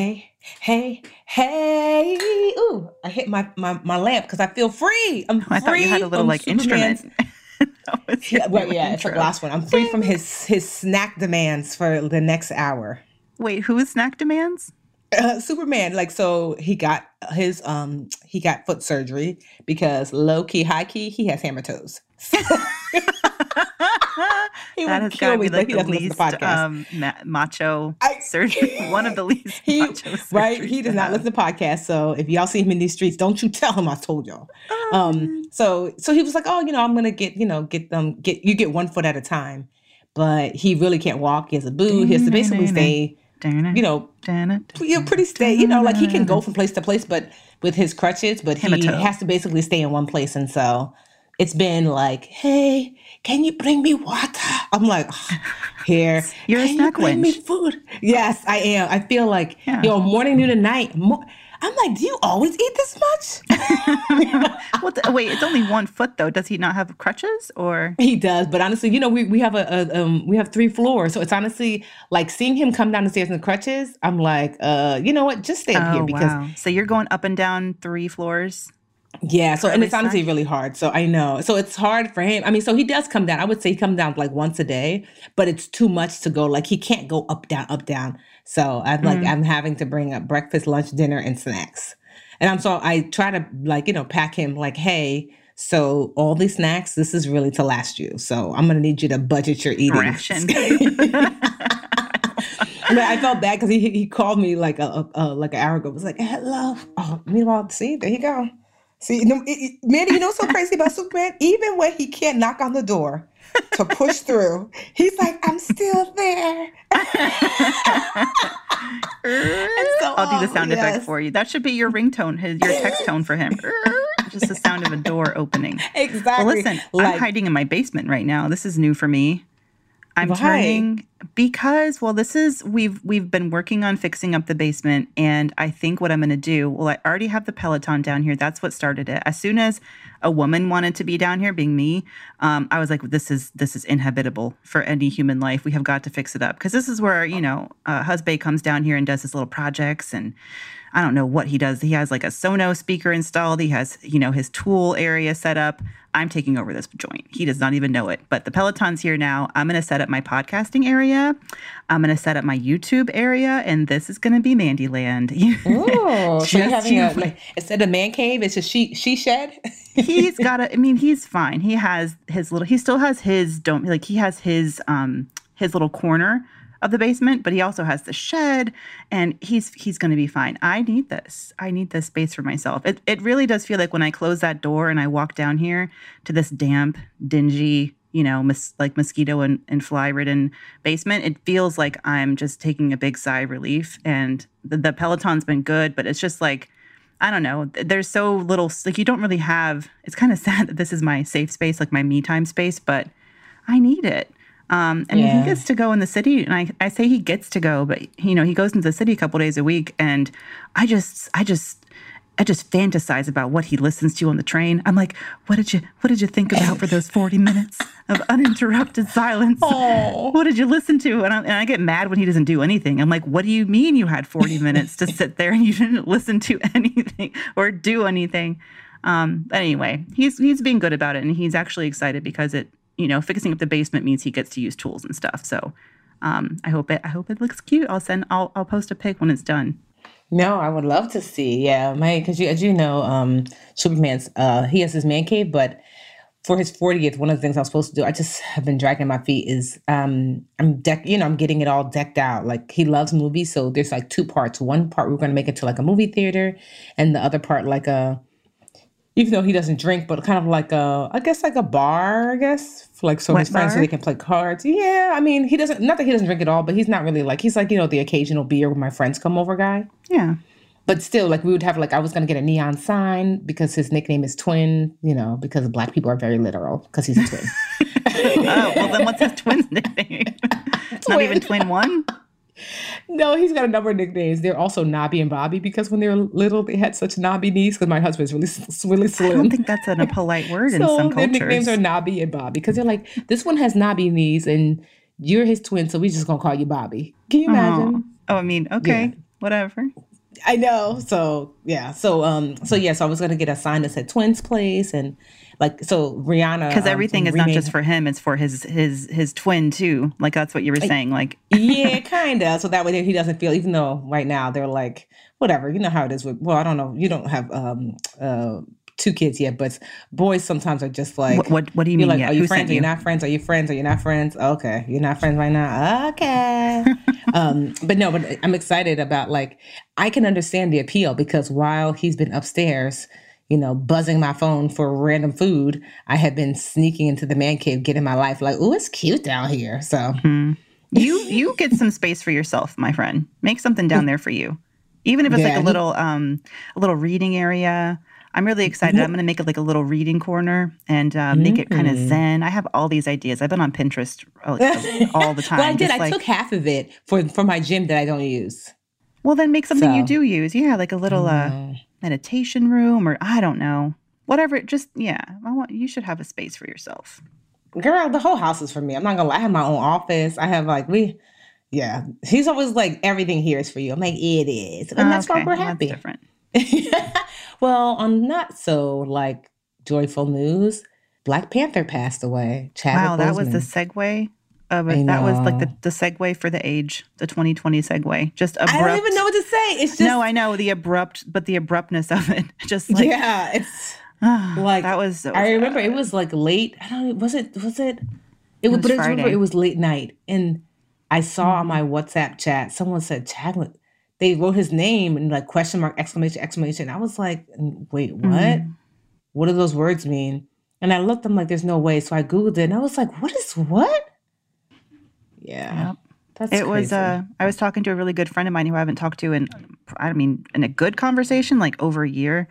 Hey, hey, hey. Ooh, I hit my, my, my lamp because I feel free. I'm I thought you had a little like Superman's- instrument. Yeah, well, yeah, it's a intro. glass one. I'm free from his his snack demands for the next hour. Wait, who is snack demands? Uh, Superman, like, so he got his um he got foot surgery because low key, high key, he has hammer toes. He that has got to be like he the least um, ma- macho I- surgery. One of the least He macho right, he does not have. listen to podcasts. So if y'all see him in these streets, don't you tell him I told y'all. Um, so so he was like, oh, you know, I'm gonna get, you know, get them, get you get one foot at a time. But he really can't walk. He has a boo. He has to basically stay, you know, you're pretty stay. You know, like he can go from place to place, but with his crutches, but he has to basically stay in one place. And so it's been like, hey, can you bring me water? I'm like, "Ugh, here. You're a snack can you bring me food? Yes, I am. I feel like Yeah. you know, morning, noon, and night. Mo- I'm like, do you always eat this much? What the, wait, it's only one foot though. Does he not have crutches or? He does, but honestly, you know, we, we have a, a um we have three floors, so it's honestly like seeing him come down the stairs in the crutches. I'm like, uh, you know what? Just stay up here Oh because wow! So you're going up and down three floors. Yeah. So and it's honestly really hard. So I know. So it's hard for him. I mean, so he does come down. I would say he comes down like once a day, but it's too much to go. Like he can't go up down up down. So I'm like mm. I'm having to bring up breakfast, lunch, dinner, and snacks. And I'm so I try to like you know pack him like, hey. So all these snacks, this is really to last you. So I'm gonna need you to budget your eating. Ration. I, mean, I felt bad because he he called me like a, a, a like an hour ago. It was like, hello. Oh, meanwhile, see, there you go. See, no, it, it, Mandy, you know what's so crazy about Superman? Even when he can't knock on the door to push through, he's like, I'm still there. And so, I'll do the oh, sound effect yes. for you. That should be your ringtone, his your text tone for him. Just the sound of a door opening. Exactly. Well, listen, I'm hiding in my basement right now. This is new for me. I'm Why? turning because well, this is we've we've been working on fixing up the basement, and I think what I'm going to do. Well, I already have the Peloton down here. That's what started it. As soon as a woman wanted to be down here, being me, um, I was like, this is this is inhabitable for any human life. We have got to fix it up because this is where you know uh, husband comes down here and does his little projects and. I don't know what he does. He has like a Sonos speaker installed. He has, you know, his tool area set up. I'm taking over this joint. He does not even know it. But the Peloton's here now. I'm going to set up my podcasting area. I'm going to set up my YouTube area. And this is going to be Mandyland. Oh, so you're Just having a, like, instead of man cave, it's a she she shed. he's got a, I mean, he's fine. He has his little, he still has his, don't, like, he has his, um, his little corner of the basement, but he also has the shed and he's he's going to be fine. I need this. I need this space for myself. It it really does feel like when I close that door and I walk down here to this damp, dingy, you know, mos- like mosquito and, and fly ridden basement, it feels like I'm just taking a big sigh of relief. And the, the Peloton's been good, but it's just like, I don't know. There's so little, like, you don't really have, it's kind of sad that this is my safe space, like my me time space, but I need it. Um, and Yeah. he gets to go in the city, and I, I say he gets to go, but you know he goes into the city a couple days a week, and I just I just I just fantasize about what he listens to on the train. I'm like, what did you what did you think about for those 40 minutes of uninterrupted silence? Oh. What did you listen to? And I, and I get mad when he doesn't do anything. I'm like, what do you mean you had 40 minutes to sit there and you didn't listen to anything or do anything? Um, but anyway, he's he's being good about it, and he's actually excited because it you know, fixing up the basement means he gets to use tools and stuff. So um, I hope it I hope it looks cute. I'll send I'll I'll post a pic when it's done. No, I would love to see. Yeah, my because you as you know, um, Superman's uh, he has his man cave, but for his 40th, one of the things I'm supposed to do, I just have been dragging my feet is um I'm deck, you know, I'm getting it all decked out. Like he loves movies, so there's like two parts. One part we're gonna make it to like a movie theater, and the other part like a even though he doesn't drink, but kind of like a I guess like a bar, I guess. Like so What his friends so they can play cards. Yeah, I mean he doesn't not that he doesn't drink at all, but he's not really like he's like, you know, the occasional beer when my friends come over guy. Yeah. But still, like we would have like I was gonna get a neon sign because his nickname is Twin, you know, because black people are very literal because he's a twin. Oh well, then what's his twin's nickname? Not even twin one. No, he's got a number of nicknames. They're also Nobby and Bobby because when they were little, they had such knobby knees. Because my husband's really, really I don't think that's an, a polite word in so some their nicknames are Nobby and Bobby because they're like, this one has knobby knees and you're his twin, so we're just gonna call you Bobby. Can you oh. imagine? Oh, I mean, okay, whatever. I know. So yeah. So um. So yeah. So I was gonna get a sign that said Twins Place and like so Rihanna Because um, everything from is not just for him; it's for his his his twin too. Like that's what you were saying. Like, yeah, kind of. So that way he doesn't feel, even though right now they're like, whatever, you know how it is with, well, I don't know. You don't have um uh two kids yet, but boys sometimes are just like, what what, what do you mean? like, yet? are you Who friends? Are you you? not friends? Are you friends? Are you not friends? Okay, you're not friends right now. Okay. um, but no, but I'm excited about like I can understand the appeal because while he's been upstairs, you know, buzzing my phone for random food, I have been sneaking into the man cave, getting my life like, oh, it's cute down here. So You you get some space for yourself, my friend. Make something down there for you, even if it's Yeah, like a little um a little reading area. I'm really excited. I'm going to make it like a little reading corner and uh, make it kind of Mm. zen. I have all these ideas. I've been on Pinterest uh, like, all the time. well, I did. just I like- took half of it for for my gym that I don't use. Well, then make something you do use. Yeah, like a little uh, meditation room, or I don't know, whatever. it Just yeah, I want you should have a space for yourself. Girl, the whole house is for me. I'm not gonna lie. I have my own office. I have like we, yeah. He's always like everything here is for you. I'm like it is, and that's why we're well, happy. That's different. well, on not so like joyful news, Black Panther passed away. Chadwick Wow, that was the segue of it. That was like the, the segue for the age, the 2020 segue. Just abrupt. I don't even know what to say. It's just no, I know the abrupt, but the abruptness of it, just like yeah. It's like like that was. I remember sad. it was like late. I don't. Was it? Was it? It was. was but I remember it was late night, and I saw on my mm-hmm. WhatsApp chat someone said Chadwick. They wrote his name and like question mark exclamation exclamation. I was like, wait, what? Mm. What do those words mean? And I looked. I'm like, there's no way. So I googled it, and I was like, what is what? Yeah, Yep. that's It was. Uh, I was talking to a really good friend of mine who I haven't talked to in, I mean, in a good conversation, like over a year.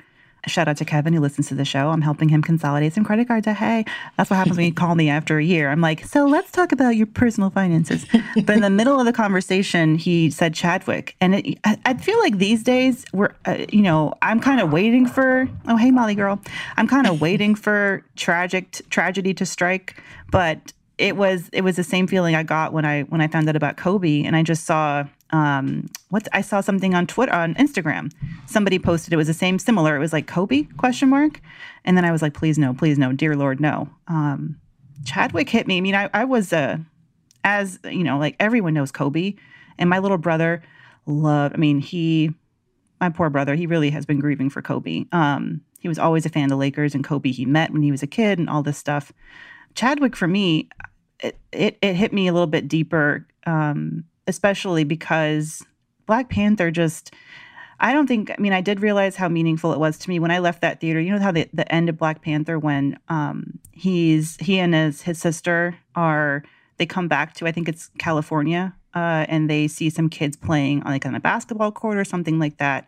Shout out to Kevin who listens to the show. I'm helping him consolidate some credit cards. Hey, that's what happens when you call me after a year. I'm like, so let's talk about your personal finances. But in the middle of the conversation, he said Chadwick, and it, I, I feel like these days we're, uh, you know, I'm kind of waiting for. Oh, hey, Molly girl, I'm kind of waiting for tragic tragedy to strike, but it was it was the same feeling I got when I when I found out about Kobe and I just saw um what I saw something on Twitter on Instagram. Somebody posted it was the same similar. It was like Kobe question mark. And then I was like, please no, please no, dear Lord, no. Um Chadwick hit me. I mean, I, I was uh as you know, like everyone knows Kobe. And my little brother loved I mean, he my poor brother, he really has been grieving for Kobe. Um, he was always a fan of the Lakers and Kobe he met when he was a kid and all this stuff. Chadwick for me, it, it, it hit me a little bit deeper, um, especially because Black Panther just, I don't think, I mean, I did realize how meaningful it was to me when I left that theater. You know how the, the end of Black Panther, when um, he's, he and his, his sister are, they come back to, I think it's California, uh, and they see some kids playing on like on a basketball court or something like that.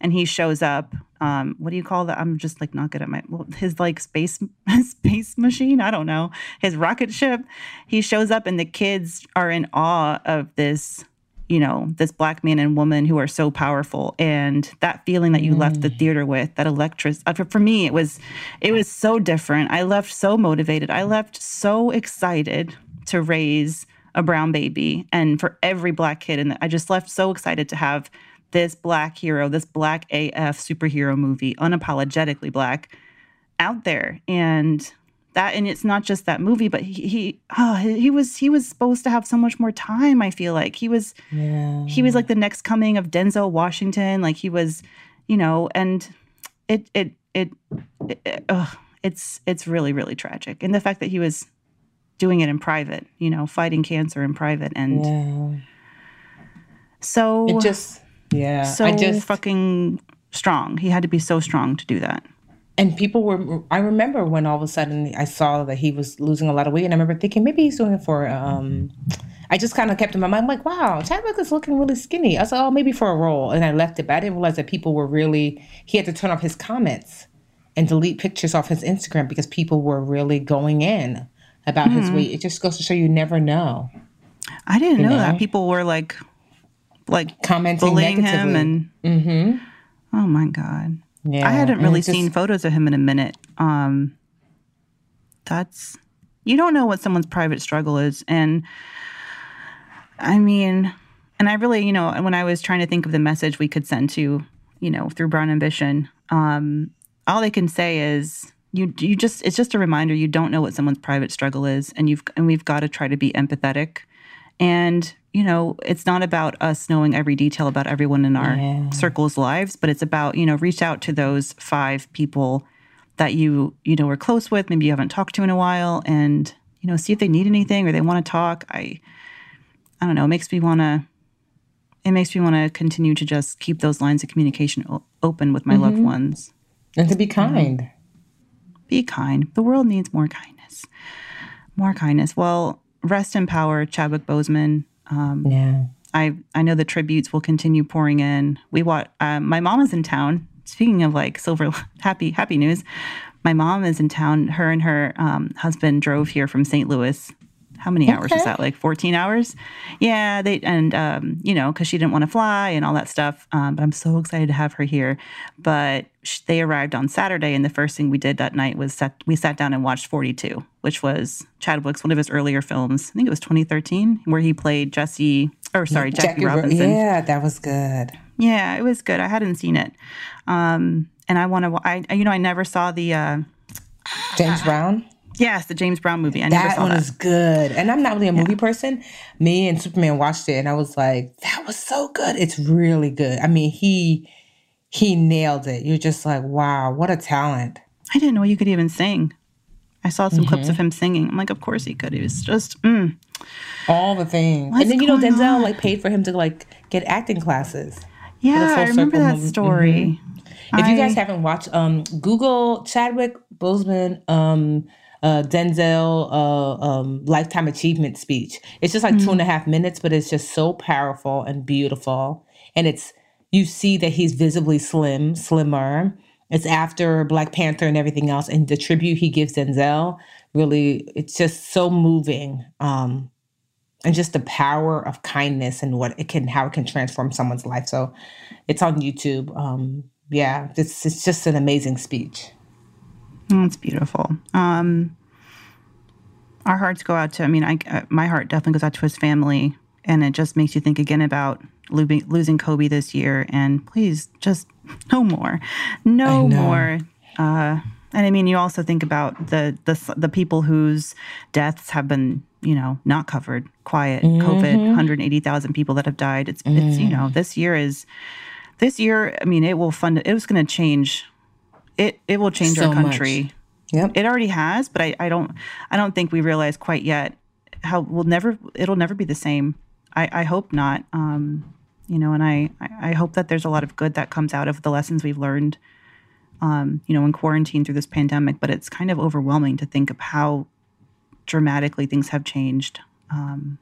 And he shows up. Um, what do you call that? I'm just like not good at my well, his like space space machine. I don't know his rocket ship. He shows up, and the kids are in awe of this, you know, this black man and woman who are so powerful. And that feeling that you left the theater with, that electric. uh, For, for me, it was, it was so different. I left so motivated. I left so excited to raise a brown baby, and for every black kid, and I just left so excited to have this black hero, this black AF superhero movie, unapologetically black, out there. And that and it's not just that movie but he he, oh, he was he was supposed to have so much more time i feel like he was yeah. he was like the next coming of denzel washington like he was you know and it it it, it, it it's it's really really tragic and the fact that he was doing it in private you know fighting cancer in private and yeah. so it just yeah. So I just fucking strong. He had to be so strong to do that. And people were i remember when all of a sudden i saw that he was losing a lot of weight and i remember thinking maybe he's doing it for um i just kind of kept in my mind like wow chadwick is looking really skinny. I was like oh maybe for a role. And i left it but i didn't realize that people were really he had to turn off his comments and delete pictures off his instagram because people were really going in about mm-hmm. his weight. It just goes to show you never know. I didn't know, know, that. people were like like commenting bullying him and mm-hmm. oh my god yeah, I hadn't really just, seen photos of him in a minute. Um, that's you don't know what someone's private struggle is, and I mean, and I really, you know, when I was trying to think of the message we could send to, you know, through Brown Ambition, um, all they can say is you you just it's just a reminder you don't know what someone's private struggle is, and you've and we've got to try to be empathetic, and you know, it's not about us knowing every detail about everyone in our yeah. circle's lives, but it's about, you know, reach out to those five people that you, you know, are close with, maybe you haven't talked to in a while and, you know, see if they need anything or they want to talk. I I don't know, it makes me want to it makes me want to continue to just keep those lines of communication o- open with my mm-hmm. loved ones and to be kind. be kind. The world needs more kindness. More kindness. Well, rest in power, Chadwick Boseman. Um, yeah. I I know the tributes will continue pouring in. We watch. Uh, my mom is in town. Speaking of like silver happy happy news, my mom is in town. Her and her um, husband drove here from St. Louis how many okay. hours was that? Like 14 hours? Yeah, they and um, you know, because she didn't want to fly and all that stuff. Um, but I'm so excited to have her here. But sh- they arrived on Saturday, and the first thing we did that night was set, we sat down and watched 42, which was Chadwick's one of his earlier films. I think it was 2013, where he played Jesse. Or sorry, Jackie, Jackie Robinson. Yeah, that was good. Yeah, it was good. I hadn't seen it, um, and I want to. I you know I never saw the uh, James Brown. Yes, the James Brown movie. I that one that. is good. And I'm not really a movie yeah. person. Me and Superman watched it and I was like, that was so good. It's really good. I mean, he he nailed it. You're just like, wow, what a talent. I didn't know you could even sing. I saw some mm-hmm. clips of him singing. I'm like, of course he could. He was just mm. all the things. What's and then you know Denzel on? like paid for him to like get acting classes. Yeah, I remember that movie. story. Mm-hmm. If I, you guys haven't watched, um, Google Chadwick Boseman um, uh, Denzel uh, um, lifetime achievement speech. It's just like mm-hmm. two and a half minutes, but it's just so powerful and beautiful. And it's you see that he's visibly slim, slimmer. It's after Black Panther and everything else, and the tribute he gives Denzel really, it's just so moving. Um, and just the power of kindness and what it can, how it can transform someone's life. So, it's on YouTube. Um, yeah, it's it's just an amazing speech. That's beautiful. Um, our hearts go out to. I mean, I uh, my heart definitely goes out to his family, and it just makes you think again about losing, losing Kobe this year. And please, just no more, no more. Uh, and I mean, you also think about the the the people whose deaths have been, you know, not covered. Quiet mm-hmm. COVID, 180,000 people that have died. It's mm. it's you know, mm. this year is this year. I mean, it will fund. It was going to change it it will change so our country. Yep. It already has, but I, I don't I don't think we realize quite yet how we'll never it'll never be the same. I, I hope not. Um, you know, and I, I hope that there's a lot of good that comes out of the lessons we've learned um, you know, in quarantine through this pandemic, but it's kind of overwhelming to think of how dramatically things have changed. Um,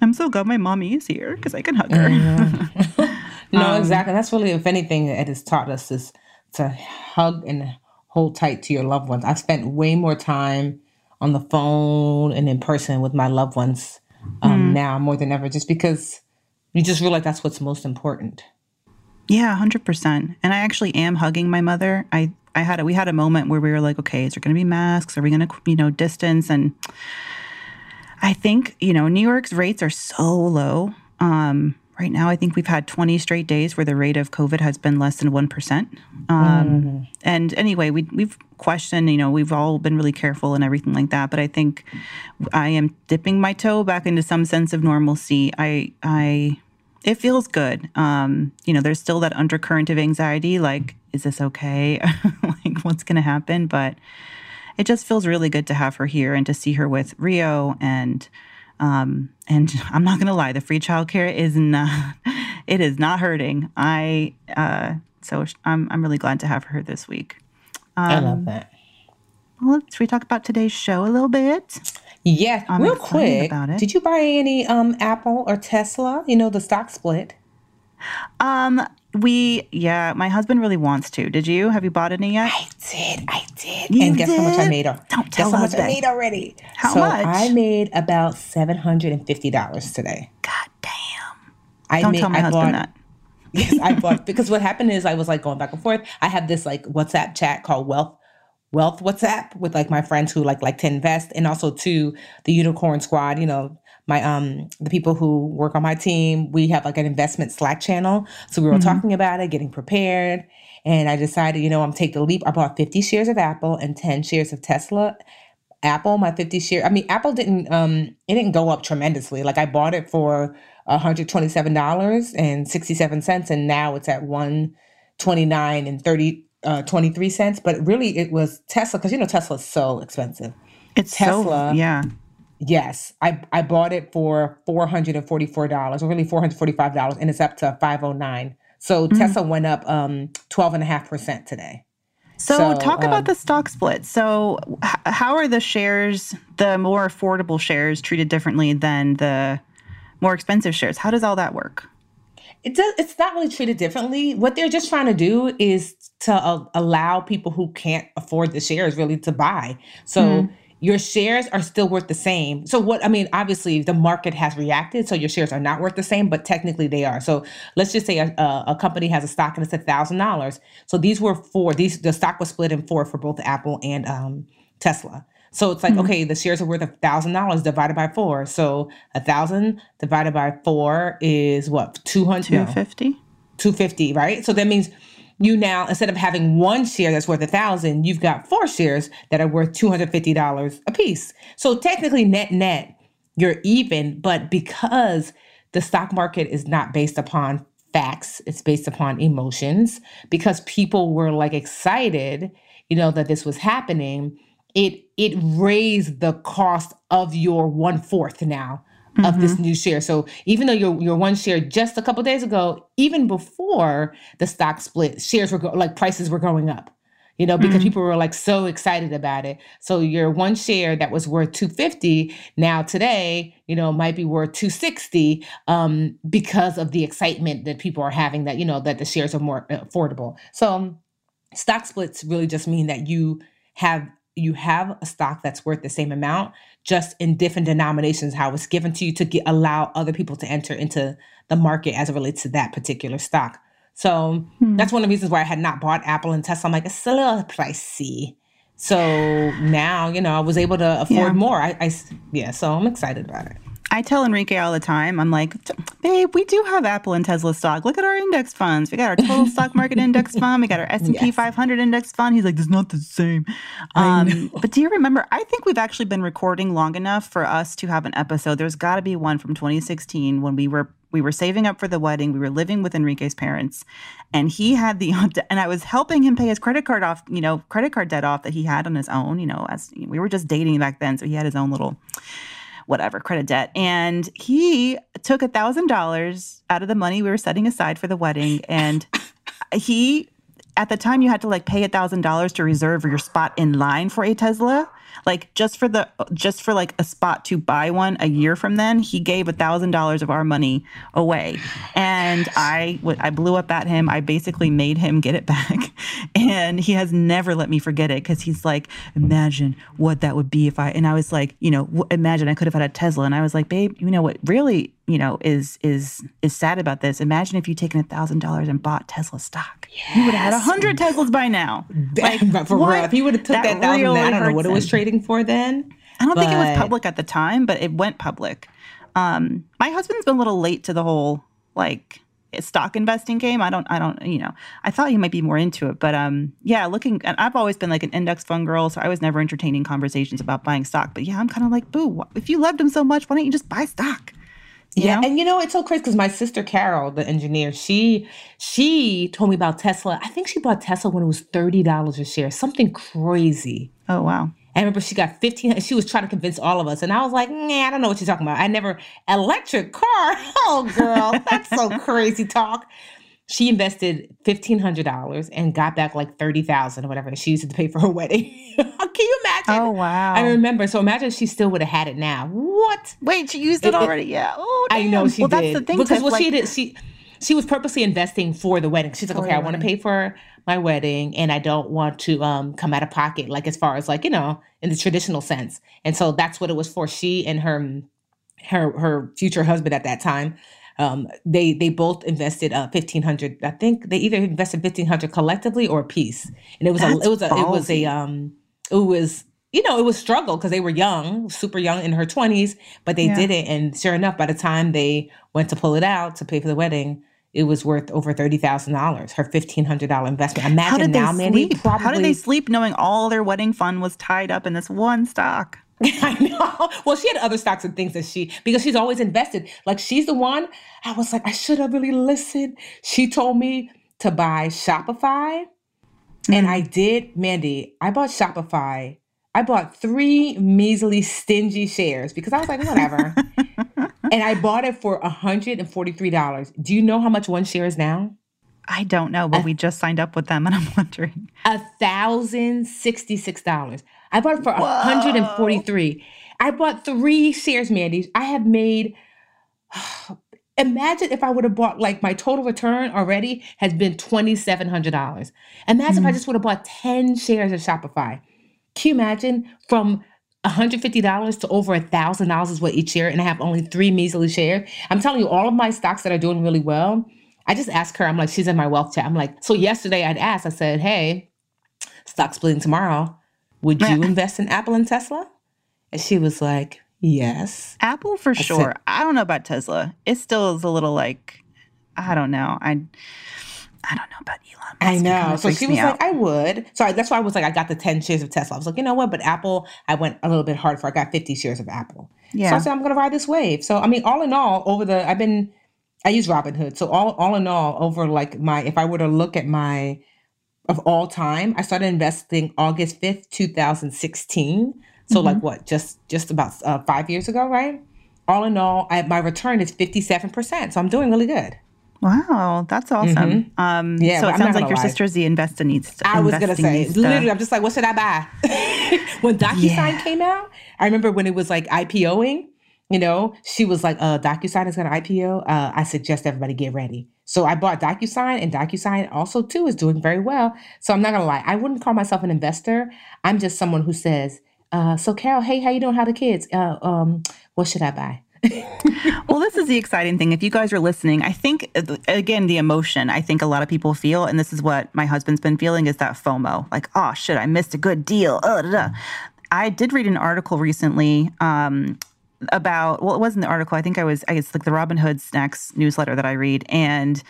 I'm so glad my mommy is here because I can hug her. no, um, exactly. That's really, if anything, it has taught us is to hug and hold tight to your loved ones. I've spent way more time on the phone and in person with my loved ones um, mm. now more than ever, just because you just realize that's what's most important. Yeah, hundred percent. And I actually am hugging my mother. I I had a, we had a moment where we were like, okay, is there going to be masks? Are we going to you know distance? And I think you know New York's rates are so low. Um, right now, I think we've had 20 straight days where the rate of COVID has been less than 1%. Um, mm-hmm. And anyway, we, we've questioned, you know, we've all been really careful and everything like that. But I think I am dipping my toe back into some sense of normalcy. I, I, it feels good. Um, you know, there's still that undercurrent of anxiety, like, is this okay? like, what's going to happen? But it just feels really good to have her here and to see her with Rio and um, and I'm not gonna lie, the free childcare is not it is not hurting. I uh, so I'm I'm really glad to have her this week. Um, I love um, that. Well, should we talk about today's show a little bit? Yes, I'm real quick. Did you buy any um Apple or Tesla? You know the stock split. Um, we yeah, my husband really wants to. Did you? Have you bought any yet? I did. I did. You and guess did? how much I made? Don't tell guess how much I made already. How so much? I made about seven hundred and fifty dollars today. God damn! I Don't made, tell my I husband bought, that. Yes, I bought because what happened is I was like going back and forth. I have this like WhatsApp chat called Wealth Wealth WhatsApp with like my friends who like like to invest and also to the Unicorn Squad. You know, my um the people who work on my team we have like an investment slack channel. So we were mm-hmm. talking about it getting prepared. And i decided you know i'm take the leap. I bought 50 shares of apple and 10 shares of tesla. Apple my 50 share i mean apple didn't um it didn't go up tremendously. Like i bought it for $127.67 and now it's at 129 and 30 uh, 23 cents. But really it was tesla because you know tesla is so expensive. It's tesla so, yeah Yes, I I bought it for four hundred and forty four dollars, or really four hundred forty five dollars, and it's up to five oh nine. So mm-hmm. Tesla went up um twelve and a half percent today. So, so talk um, about the stock split. So h- how are the shares, the more affordable shares, treated differently than the more expensive shares? How does all that work? It does. It's not really treated differently. What they're just trying to do is to uh, allow people who can't afford the shares really to buy. So. Mm-hmm your shares are still worth the same. So what I mean, obviously the market has reacted, so your shares are not worth the same, but technically they are. So let's just say a, a company has a stock and it's a thousand dollars. So these were four. These the stock was split in four for both Apple and um, Tesla. So it's like, mm-hmm. okay, the shares are worth a thousand dollars divided by four. So a thousand divided by four is what? 200? 250? 250, right? So that means you now instead of having one share that's worth a thousand you've got four shares that are worth $250 a piece so technically net net you're even but because the stock market is not based upon facts it's based upon emotions because people were like excited you know that this was happening it it raised the cost of your one fourth now mm-hmm. of this mm-hmm. new share. So even though your your one share just a couple days ago, even before the stock split, shares were go- like prices were going up. You know, because mm-hmm. people were like so excited about it. So your one share that was worth 250 now today, you know, might be worth 260 um, because of the excitement that people are having that, you know, that the shares are more affordable. So stock splits really just mean that you have you have a stock that's worth the same amount just in different denominations how it's given to you to get, allow other people to enter into the market as it relates to that particular stock. So hmm. that's one of the reasons why i had not bought apple and tesla. I'm like it's a little pricey. So now you know i was able to afford yeah. more. I, I yeah so i'm excited about it I tell Enrique all the time, I'm like, babe, we do have Apple and Tesla stock. Look at our index funds. We got our total stock market index fund. We got our S&P yes. 500 index fund. He's like, it's not the same. Um, but do you remember, I think we've actually been recording long enough for us to have an episode. There's got to be one from 2016 when we were we were saving up for the wedding. We were living with Enrique's parents, and he had the and I was helping him pay his credit card off, you know, credit card debt off that he had on his own. You know, as we were just dating back then, so he had his own little whatever credit debt. And he took a thousand dollars out of the money we were setting aside for the wedding. And he, at the time, you had to like pay a thousand dollars to reserve your spot in line for a Tesla like just for the just for like a spot to buy one a year from then he gave a thousand dollars of our money away. And I I blew up at him. I basically made him get it back. And he has never let me forget it because he's like imagine what that would be if i and i was like you know imagine i could have had a tesla. And i was like babe you know what? Really you know is is is sad about this imagine if you'd taken a thousand dollars and bought tesla stock yes. you would have had a hundred teslas by now like but for what? real if he would have took that, that thousand really i don't know what him. it was trading for then i don't but... think it was public at the time but it went public um, my husband's been a little late to the whole like stock investing game. I don't, I don't, you know, I thought he might be more into it, but um, yeah, looking, and I've always been like an index fund girl, so I was never entertaining conversations about buying stock. But yeah, I'm kind of like, boo, if you loved him so much, why don't you just buy stock? Yeah, know? and you know it's so crazy because my sister Carol, the engineer, she she told me about Tesla. I think she bought Tesla when it was thirty dollars a share, something crazy. Oh wow! I remember she got 15, she was trying to convince all of us. And I was like, nah, I don't know what you're talking about. I never, electric car. Oh, girl, that's so crazy talk. She invested $1,500 and got back like 30000 or whatever. She used it to pay for her wedding. Can you imagine? Oh, wow. I remember. So imagine she still would have had it now. What? Wait, she used it, it already? yeah. Oh, damn. I know she well, did. That's the thing. Because what like, she did, she, she was purposely investing for the wedding. She's like, okay, I want to pay for my wedding and I don't want to um, come out of pocket, like as far as like, you know, in the traditional sense. And so that's what it was for. She and her her her future husband at that time. Um, they they both invested uh, fifteen hundred. I think they either invested fifteen hundred collectively or a piece. And it was that's a it was a ballsy. it was a um it was you know, it was struggle because they were young, super young in her 20s, but they yeah. did it. And sure enough, by the time they went to pull it out to pay for the wedding, it was worth over thirty thousand dollars. Her fifteen hundred dollar investment. Imagine now, Mandy. Probably, How did they sleep knowing all their wedding fund was tied up in this one stock? I know. Well, she had other stocks and things that she because she's always invested. Like she's the one. I was like, I should have really listened. She told me to buy Shopify, mm-hmm. and I did. Mandy, I bought Shopify. I bought three measly, stingy shares because I was like, whatever. and I bought it for $143. Do you know how much one share is now? I don't know, but a, we just signed up with them and I'm wondering. A thousand sixty-six dollars. I bought it for Whoa. 143. I bought three shares, Mandy's. I have made imagine if I would have bought like my total return already has been $2,700. Imagine mm-hmm. if I mm-hmm. just would have bought 10 shares of Shopify. Can you imagine from $150 to over $1,000 is what each share, and I have only three measly shares. I'm telling you, all of my stocks that are doing really well, I just ask her, I'm like, she's in my wealth chat. I'm like, so yesterday I'd asked, I said, hey, stock splitting tomorrow. Would you invest in Apple and Tesla? And she was like, yes. Apple for I sure. Said, I don't know about Tesla. It still is a little like, I don't know. I I don't know about Elon. Musk. I know. So she was like, I would. So that's why I was like, I got the 10 shares of Tesla. I was like, you know what? But Apple, I went a little bit hard for I got 50 shares of Apple. Yeah. So I said, I'm gonna ride this wave. So I mean, all in all, over the I've been I use Robinhood. So all all in all, over like my if I were to look at my of all time, I started investing August 5th, 2016. So mm-hmm. like what, just just about uh, five years ago, right? All in all, I, my return is 57%. So I'm doing really good. Wow, that's awesome. Mm-hmm. Um, yeah, so it sounds like your lie. sister's the investor needs. I was gonna say, literally, I'm just like, what should I buy? when DocuSign yeah. came out, I remember when it was like IPOing. You know, she was like, uh, DocuSign is gonna IPO. Uh, I suggest everybody get ready. So I bought DocuSign, and DocuSign also too is doing very well. So I'm not gonna lie, I wouldn't call myself an investor. I'm just someone who says, uh, so Carol, hey, how you doing? How the kids? Uh, um, what should I buy? well, this is the exciting thing. If you guys are listening, I think, again, the emotion I think a lot of people feel, and this is what my husband's been feeling, is that FOMO. Like, oh, shit, I missed a good deal. Uh, I did read an article recently um, about, well, it wasn't the article. I think I was, I guess, like the Robin Robinhood Snacks newsletter that I read, and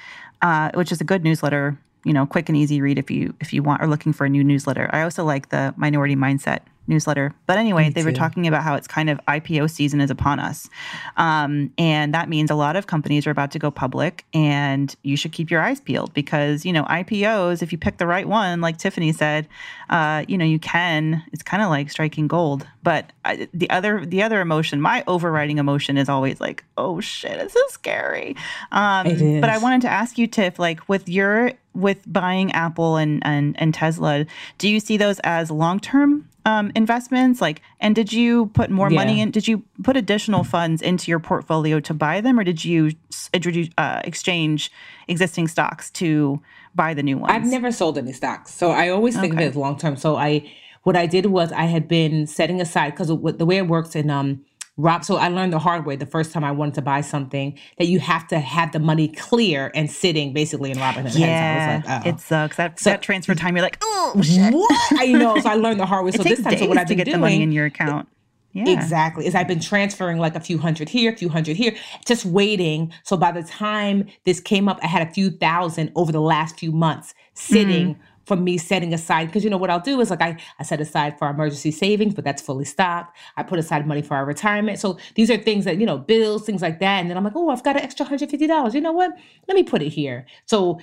uh, which is a good newsletter you know quick and easy read if you if you want are looking for a new newsletter i also like the minority mindset newsletter. But anyway, Me they too. were talking about how it's kind of IPO season is upon us. Um, and that means a lot of companies are about to go public and you should keep your eyes peeled because, you know, IPOs, if you pick the right one, like Tiffany said, uh, you know, you can, it's kind of like striking gold. But I, the other, the other emotion, my overriding emotion is always like, oh shit, this is scary. Um, it is. But I wanted to ask you, Tiff, like with your, with buying Apple and, and, and Tesla, do you see those as long-term um, investments? Like, and did you put more yeah. money in? Did you put additional funds into your portfolio to buy them, or did you introduce uh, exchange existing stocks to buy the new ones? I've never sold any stocks, so I always think okay. of it as long term. So I, what I did was I had been setting aside because the way it works in um Rob, so I learned the hard way the first time I wanted to buy something that you have to have the money clear and sitting basically in Robinhood. Yeah, like, it sucks. That, so, that transfer time, you're like, oh shit. What? I know. So I learned the hard way. So this time, so what I've been to get doing, the money in your account. Yeah. Exactly. Is I've been transferring like a few hundred here, a few hundred here, just waiting. So by the time this came up, I had a few thousand over the last few months sitting mm. From me setting aside. Because you know what I'll do is like I, I set aside for emergency savings, but that's fully stocked. I put aside money for our retirement. So these are things that, you know, bills, things like that. And then I'm like, oh, I've got an extra $150. You know what? Let me put it here. So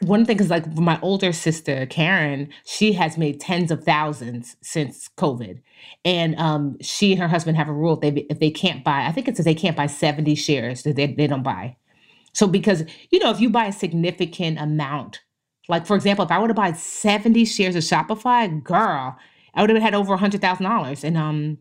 one thing is like my older sister Karen, she has made tens of thousands since COVID, and um, she and her husband have a rule: they if they can't buy, I think it says they can't buy seventy shares, they they don't buy. So because you know, if you buy a significant amount, like for example, if I were to buy seventy shares of Shopify, girl, I would have had over a hundred thousand dollars in um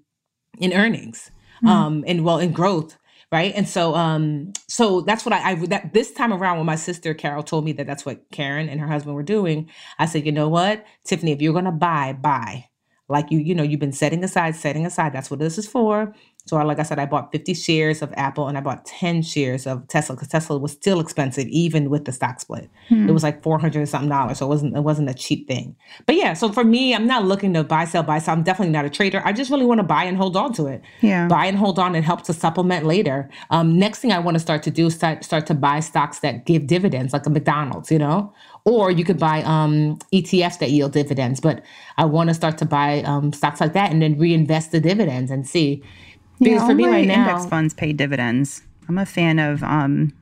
in earnings, mm-hmm. um and well in growth right? And so um so that's what I, I that this time around when my sister carol told me that that's what karen and her husband were doing i said you know what? Tiffany if you're gonna buy buy. Like you you know you've been setting aside setting aside. That's what this is for so, like I said, I bought 50 shares of Apple and I bought 10 shares of Tesla because Tesla was still expensive even with the stock split. Hmm. It was like 400 something dollars. So it wasn't it wasn't a cheap thing. But yeah, so for me, I'm not looking to buy, sell, buy, sell. I'm definitely not a trader. I just really want to buy and hold on to it. Yeah. Buy and hold on and help to supplement later. Um, next thing I want to start to do is start start to buy stocks that give dividends, like a McDonald's, you know? Or you could buy um, ETFs that yield dividends. But I want to start to buy um, stocks like that and then reinvest the dividends and see because yeah, for me right now, index funds pay dividends. I'm a fan of um,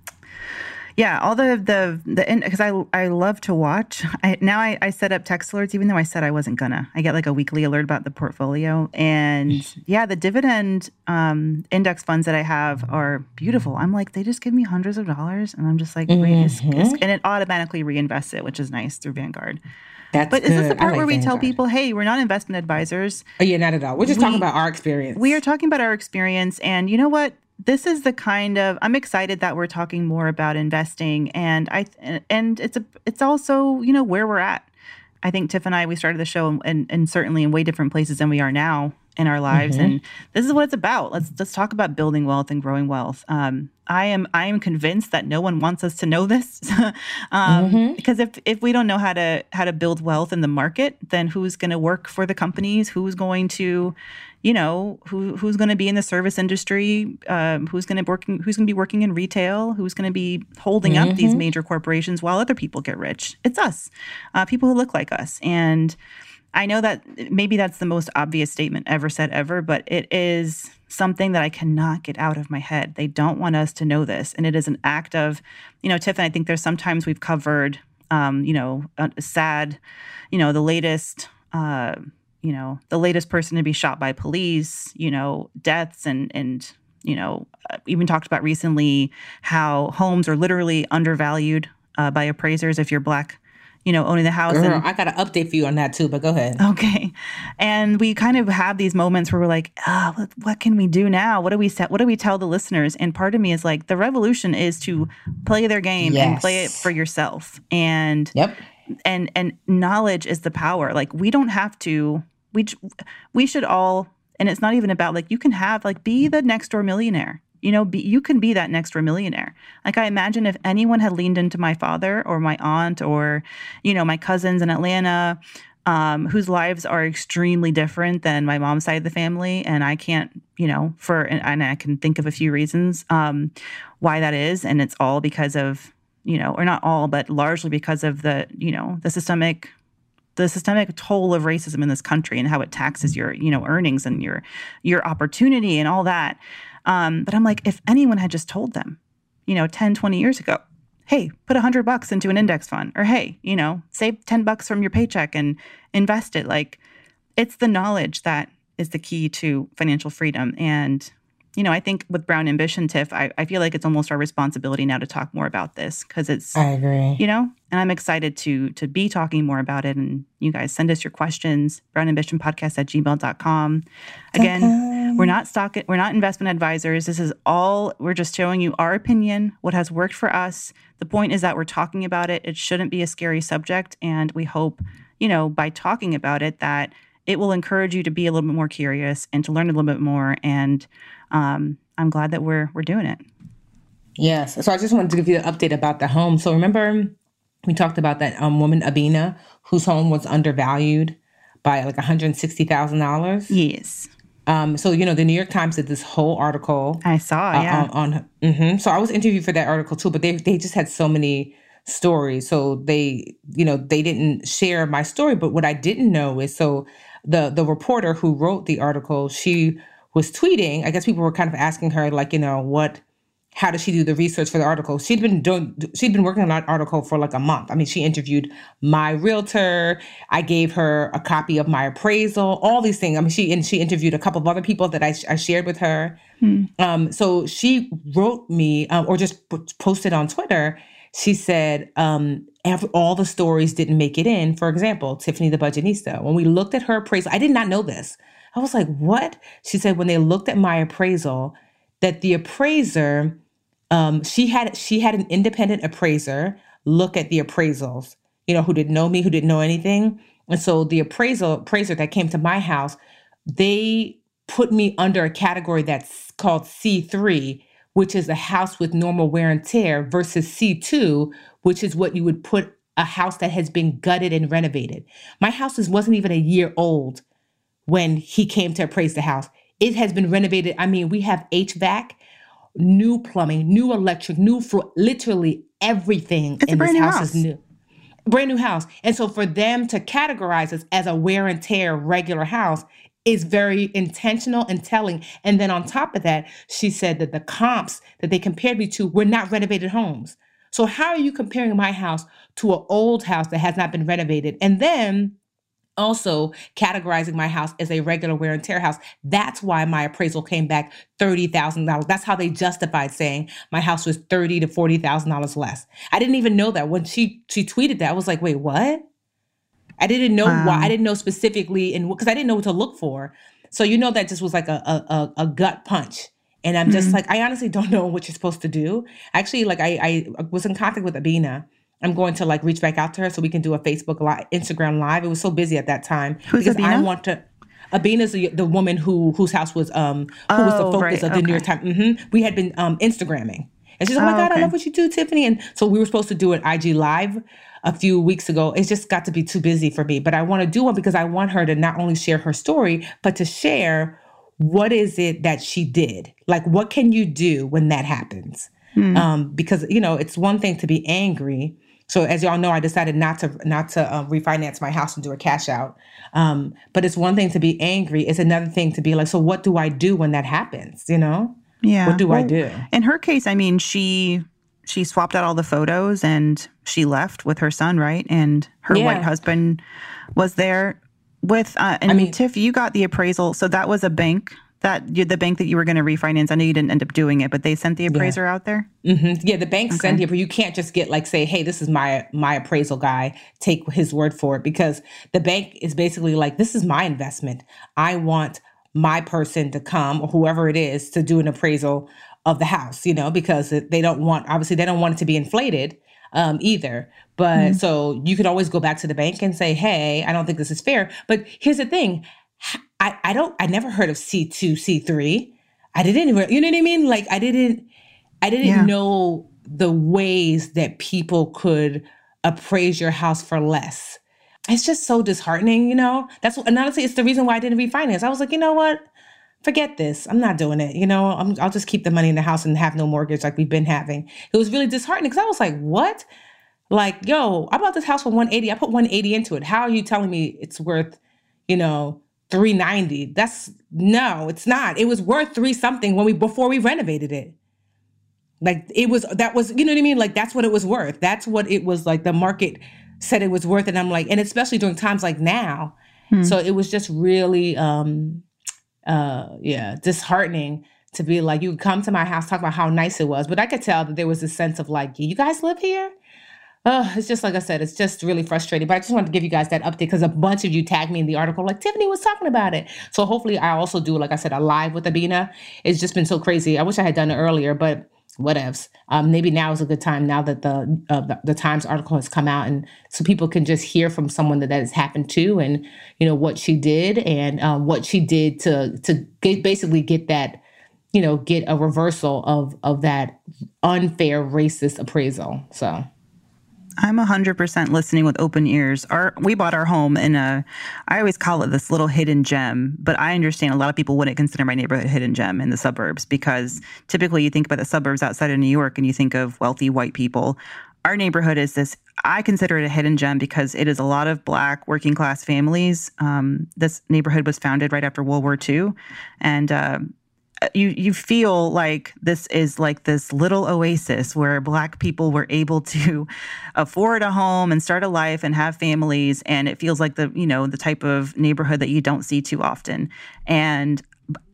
yeah, all the the the because I I love to watch. I now I, I set up text alerts even though I said I wasn't gonna. I get like a weekly alert about the portfolio, and yeah, the dividend um, index funds that I have are beautiful. I'm like they just give me hundreds of dollars, and I'm just like, mm-hmm. and it automatically reinvests it, which is nice through Vanguard. That's but is this the part like where we tell people, hey, we're not investment advisors? Oh, yeah, not at all. We're just we, talking about our experience. We are talking about our experience. And you know what? This is the kind of I'm excited that we're talking more about investing and I and it's a it's also, you know, where we're at. I think Tiff and I we started the show and, and certainly in way different places than we are now in our lives mm-hmm. and this is what it's about let's let's talk about building wealth and growing wealth um, i am i am convinced that no one wants us to know this um, mm-hmm. because if if we don't know how to how to build wealth in the market then who's going to work for the companies who's going to you know who who's going to be in the service industry um, who's going to working who's going to be working in retail who's going to be holding mm-hmm. up these mm-hmm. major corporations while other people get rich it's us uh, people who look like us and I know that maybe that's the most obvious statement ever said ever, but it is something that I cannot get out of my head. They don't want us to know this. And it is an act of, you know, Tiffany, I think there's sometimes we've covered, um, you know, sad, you know, the latest, uh, you know, the latest person to be shot by police, you know, deaths and, and, you know, uh, even talked about recently how homes are literally undervalued uh, by appraisers if you're black you know, owning the house. Girl, and, I got an update for you on that too, but go ahead. Okay. And we kind of have these moments where we're like, ah, oh, what, what, can we do now? What do we set? What do we tell the listeners? And part of me is like, the revolution is to play their game yes. and play it for yourself. And yep. And and knowledge is the power. Like we don't have to. We we should all. And it's not even about like you can have like be the next door millionaire you know, be, you can be that next door millionaire. Like I imagine if anyone had leaned into my father or my aunt or, you know, my cousins in Atlanta, um, whose lives are extremely different than my mom's side of the family, and I can't, you know, for and, and I can think of a few reasons um, why that is, and it's all because of, you know, or not all, but largely because of the, you know, the systemic the systemic toll of racism in this country and how it taxes your you know earnings and your your opportunity and all that um, but I'm like, if anyone had just told them, you know, 10, 20 years ago, hey, put a hundred bucks into an index fund, or hey, you know, save 10 bucks from your paycheck and invest it. Like it's the knowledge that is the key to financial freedom. And, you know, I think with Brown Ambition, Tiff, I, I feel like it's almost our responsibility now to talk more about this because it's, I agree. You know, and I'm excited to to be talking more about it. And you guys send us your questions, Brown Ambition Podcast at gmail.com. Again, we're not stock we're not investment advisors. This is all we're just showing you our opinion, what has worked for us. The point is that we're talking about it. It shouldn't be a scary subject and we hope, you know, by talking about it that it will encourage you to be a little bit more curious and to learn a little bit more and um, I'm glad that we're we're doing it. Yes. So I just wanted to give you an update about the home. So remember we talked about that um, woman Abena whose home was undervalued by like $160,000? Yes. Um, so you know, the New York Times did this whole article. I saw, uh, yeah. On, on mm-hmm. so I was interviewed for that article too, but they they just had so many stories, so they you know they didn't share my story. But what I didn't know is so the the reporter who wrote the article, she was tweeting. I guess people were kind of asking her like, you know, what how does she do the research for the article? She'd been doing she'd been working on that article for like a month. I mean, she interviewed my realtor. I gave her a copy of my appraisal, all these things. I mean, she and she interviewed a couple of other people that I, I shared with her. Hmm. Um, so she wrote me um, or just p- posted on Twitter. She said, um, all the stories didn't make it in. For example, Tiffany the Budgetista. When we looked at her appraisal, I did not know this. I was like, what? She said, when they looked at my appraisal, that the appraiser um, she had she had an independent appraiser look at the appraisals, you know, who didn't know me, who didn't know anything. And so the appraisal appraiser that came to my house, they put me under a category that's called C3, which is a house with normal wear and tear, versus C2, which is what you would put a house that has been gutted and renovated. My house wasn't even a year old when he came to appraise the house. It has been renovated. I mean, we have HVAC new plumbing, new electric, new for literally everything it's in this house, house, is new. Brand new house. And so for them to categorize us as a wear and tear regular house is very intentional and telling. And then on top of that, she said that the comps that they compared me to were not renovated homes. So how are you comparing my house to an old house that has not been renovated? And then also categorizing my house as a regular wear and tear house. That's why my appraisal came back $30,000. That's how they justified saying my house was 30 to $40,000 less. I didn't even know that when she she tweeted that. I was like, "Wait, what?" I didn't know wow. why. I didn't know specifically and because I didn't know what to look for. So you know that just was like a a, a gut punch. And I'm just mm-hmm. like, I honestly don't know what you're supposed to do. Actually, like I, I was in contact with Abena I'm going to like reach back out to her so we can do a Facebook live, Instagram live. It was so busy at that time Who's because Abena? I want to. Abena is the, the, woman who whose house was um who oh, was the oh, focus right. of the okay. New York Times. Mm-hmm. We had been um Instagramming, and she's like, "Oh my oh, god, okay. I love what you do, Tiffany." And so we were supposed to do an IG live a few weeks ago. It's just got to be too busy for me, but I want to do one because I want her to not only share her story, but to share what is it that she did. Like, what can you do when that happens? Mm. Um, because you know, it's one thing to be angry so as y'all know, I decided not to not to um, refinance my house and do a cash out. Um, but it's one thing to be angry; it's another thing to be like, so what do I do when that happens? You know? Yeah. What do well, I do? In her case, I mean, she she swapped out all the photos and she left with her son, right? And her yeah. white husband was there with. Uh, and I mean, Tiff, you got the appraisal, so that was a bank that the bank that you were going to refinance. I know you didn't end up doing it, but they sent the appraiser yeah. out there. Mm-hmm. Yeah, the bank okay. sent it, but you can't just get like say, "Hey, this is my my appraisal guy. Take his word for it," because the bank is basically like, "This is my investment. I want my person to come or whoever it is to do an appraisal of the house." You know, because they don't want obviously they don't want it to be inflated um, either. But mm-hmm. so you could always go back to the bank and say, "Hey, I don't think this is fair." But here's the thing I, I don't I never heard of C2, C3. I didn't even you know what I mean? Like I didn't I didn't yeah. know the ways that people could appraise your house for less. It's just so disheartening, you know? That's what, and honestly it's the reason why I didn't refinance. I was like, you know what? Forget this. I'm not doing it. You know, i will just keep the money in the house and have no mortgage like we've been having. It was really disheartening because I was like, what? Like, yo, I bought this house for 180. I put 180 into it. How are you telling me it's worth, you know, 390. That's no, it's not. It was worth three something when we before we renovated it. Like it was that was, you know what I mean? Like that's what it was worth. That's what it was like the market said it was worth. And I'm like, and especially during times like now. Hmm. So it was just really um uh yeah, disheartening to be like, you come to my house, talk about how nice it was. But I could tell that there was a sense of like, you guys live here? Oh, it's just like I said, it's just really frustrating. But I just wanted to give you guys that update because a bunch of you tagged me in the article, like Tiffany was talking about it. So hopefully, I also do, like I said, a live with Abena. It's just been so crazy. I wish I had done it earlier, but whatevs. Um, maybe now is a good time now that the, uh, the, the Times article has come out, and so people can just hear from someone that that has happened to, and you know what she did and um, what she did to to get, basically get that you know get a reversal of of that unfair racist appraisal. So. I'm 100% listening with open ears. Our we bought our home in a I always call it this little hidden gem, but I understand a lot of people wouldn't consider my neighborhood a hidden gem in the suburbs because typically you think about the suburbs outside of New York and you think of wealthy white people. Our neighborhood is this I consider it a hidden gem because it is a lot of black working class families. Um, this neighborhood was founded right after World War II, and uh, you you feel like this is like this little oasis where black people were able to afford a home and start a life and have families. And it feels like the you know the type of neighborhood that you don't see too often. And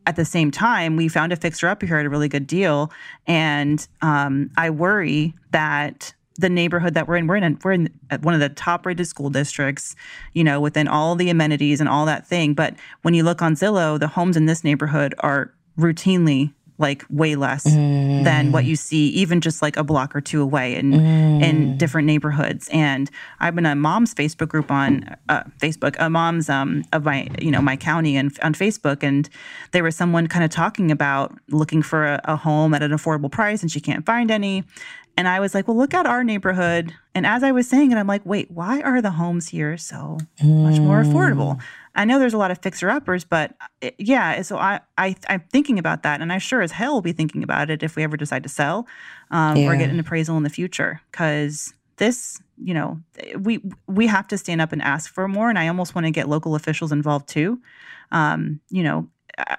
at the same time we found a fixer up here at a really good deal. And um, i worry that the neighborhood that we're in we're in we're in one of the top rated school districts you know within all the amenities and all that thing. But when you look on zillow the homes in this neighborhood are routinely like way less mm. than what you see even just like a block or two away in mm. in different neighborhoods and i'm in a mom's facebook group on uh, facebook a mom's um of my you know my county and on facebook and there was someone kind of talking about looking for a, a home at an affordable price and she can't find any and I was like, well, look at our neighborhood. And as I was saying it, I'm like, wait, why are the homes here so much more affordable? I know there's a lot of fixer uppers, but it, uh, yeah, so I, I I'm thinking about that, and I sure as hell will be thinking about it if we ever decide to sell um, yeah. or get an appraisal in the future, because this, you know, we we have to stand up and ask for more, and I almost want to get local officials involved too. Um, you know,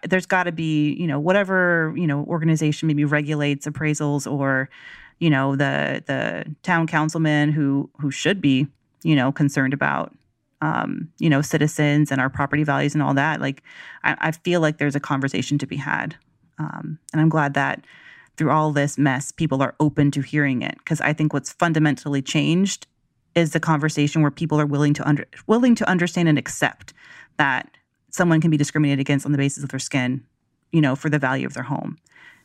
there's got to be, you know, whatever you know organization maybe regulates appraisals or you know the the town councilman who who should be you know concerned about um, you know citizens and our property values and all that like i, I feel like there's a conversation to be had. Um, and i'm glad that through all this mess people are open to hearing it because i think what's fundamentally changed is the conversation where people are willing to under willing to understand and accept that someone can be discriminated against on the basis of their skin you know for the value of their home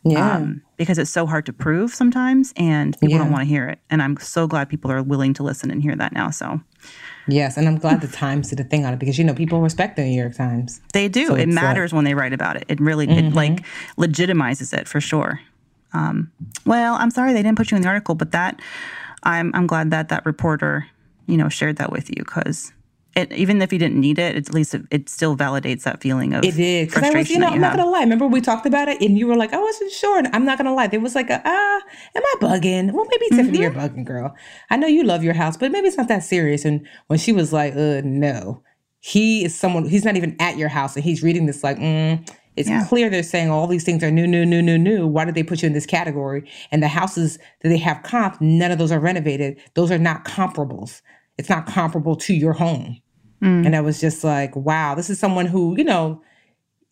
yeah. Um, because it's so hard to prove sometimes and people yeah. don't want to hear it. And I'm so glad people are willing to listen and hear that now. So, yes. And I'm glad the Times did a thing on it because, you know, people respect the New York Times. They do. So it matters like, when they write about it. It really, mm-hmm. it like legitimizes it for sure. Um, well, I'm sorry they didn't put you in the article, but that, I'm, I'm glad that that reporter, you know, shared that with you because it, even if you didn't need it, at least it, it still validates that feeling of it did. Frustration I was, you know, I'm not gonna lie. Remember we talked about it, and you were like, "I wasn't sure." And I'm not gonna lie. There was like a, ah, am I bugging? Well, maybe Tiffany, mm-hmm. you're bugging, girl. I know you love your house, but maybe it's not that serious. And when she was like, "Uh, no," he is someone. He's not even at your house, and he's reading this like, mm, it's yeah. clear they're saying all these things are new, new, new, new, new. Why did they put you in this category? And the houses that they have comp, none of those are renovated. Those are not comparables. It's not comparable to your home. Mm. And I was just like, wow, this is someone who, you know,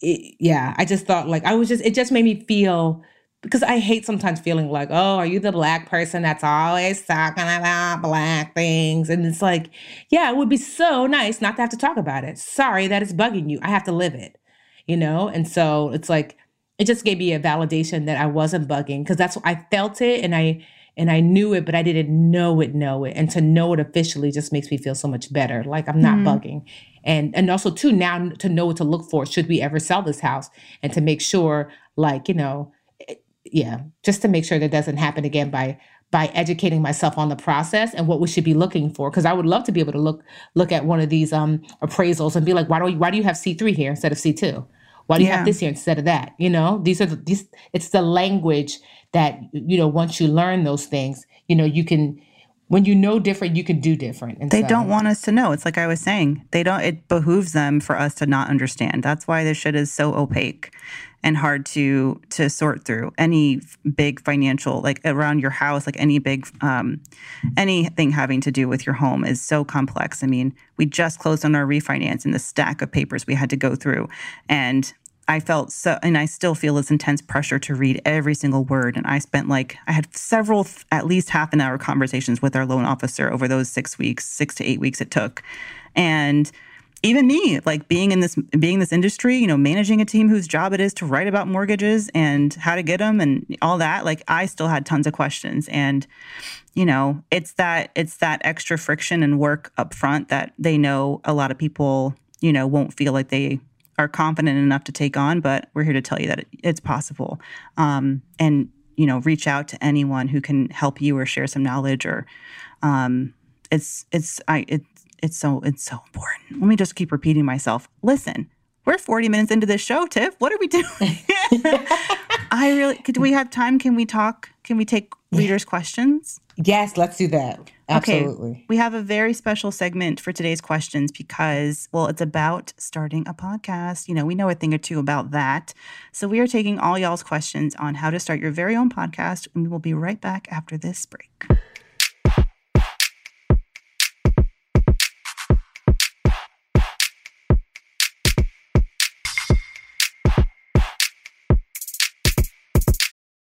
it, yeah, I just thought like, I was just, it just made me feel, because I hate sometimes feeling like, oh, are you the black person that's always talking about black things? And it's like, yeah, it would be so nice not to have to talk about it. Sorry that it's bugging you. I have to live it, you know? And so it's like, it just gave me a validation that I wasn't bugging because that's what I felt it. And I, and I knew it, but I didn't know it, know it. And to know it officially just makes me feel so much better. Like I'm not mm. bugging. And and also too, now to know what to look for should we ever sell this house and to make sure, like, you know, eh, yeah, just to make sure that doesn't happen again by by educating myself on the process and what we should be looking for. Cause I would love to be able to look look at one of these um appraisals and be like, why do you why do you have C3 here instead of C2? Why do you yeah. have this here instead of that? You know, these are the, these. It's the language that you know. Once you learn those things, you know, you can. When you know different, you can do different. And they so, don't want us to know. It's like I was saying. They don't. It behooves them for us to not understand. That's why this shit is so opaque and hard to to sort through any big financial like around your house like any big um, anything having to do with your home is so complex i mean we just closed on our refinance and the stack of papers we had to go through and I felt so, and I still feel this intense pressure to read every single word. And I spent like, I had several, at least half an hour conversations with our loan officer over those six weeks, six to eight weeks it took. And even me, like being in this being in this industry, you know, managing a team whose job it is to write about mortgages and how to get them and all that, like I still had tons of questions and you know, it's that it's that extra friction and work up front that they know a lot of people, you know, won't feel like they are confident enough to take on, but we're here to tell you that it, it's possible. Um, and you know, reach out to anyone who can help you or share some knowledge or um, it's it's I it it's so it's so important. Let me just keep repeating myself. Listen, we're 40 minutes into this show, Tiff. What are we doing? I really could we have time? Can we talk? Can we take readers' questions? Yes, let's do that. Absolutely. Okay. We have a very special segment for today's questions because, well, it's about starting a podcast. You know, we know a thing or two about that. So we are taking all y'all's questions on how to start your very own podcast, and we will be right back after this break.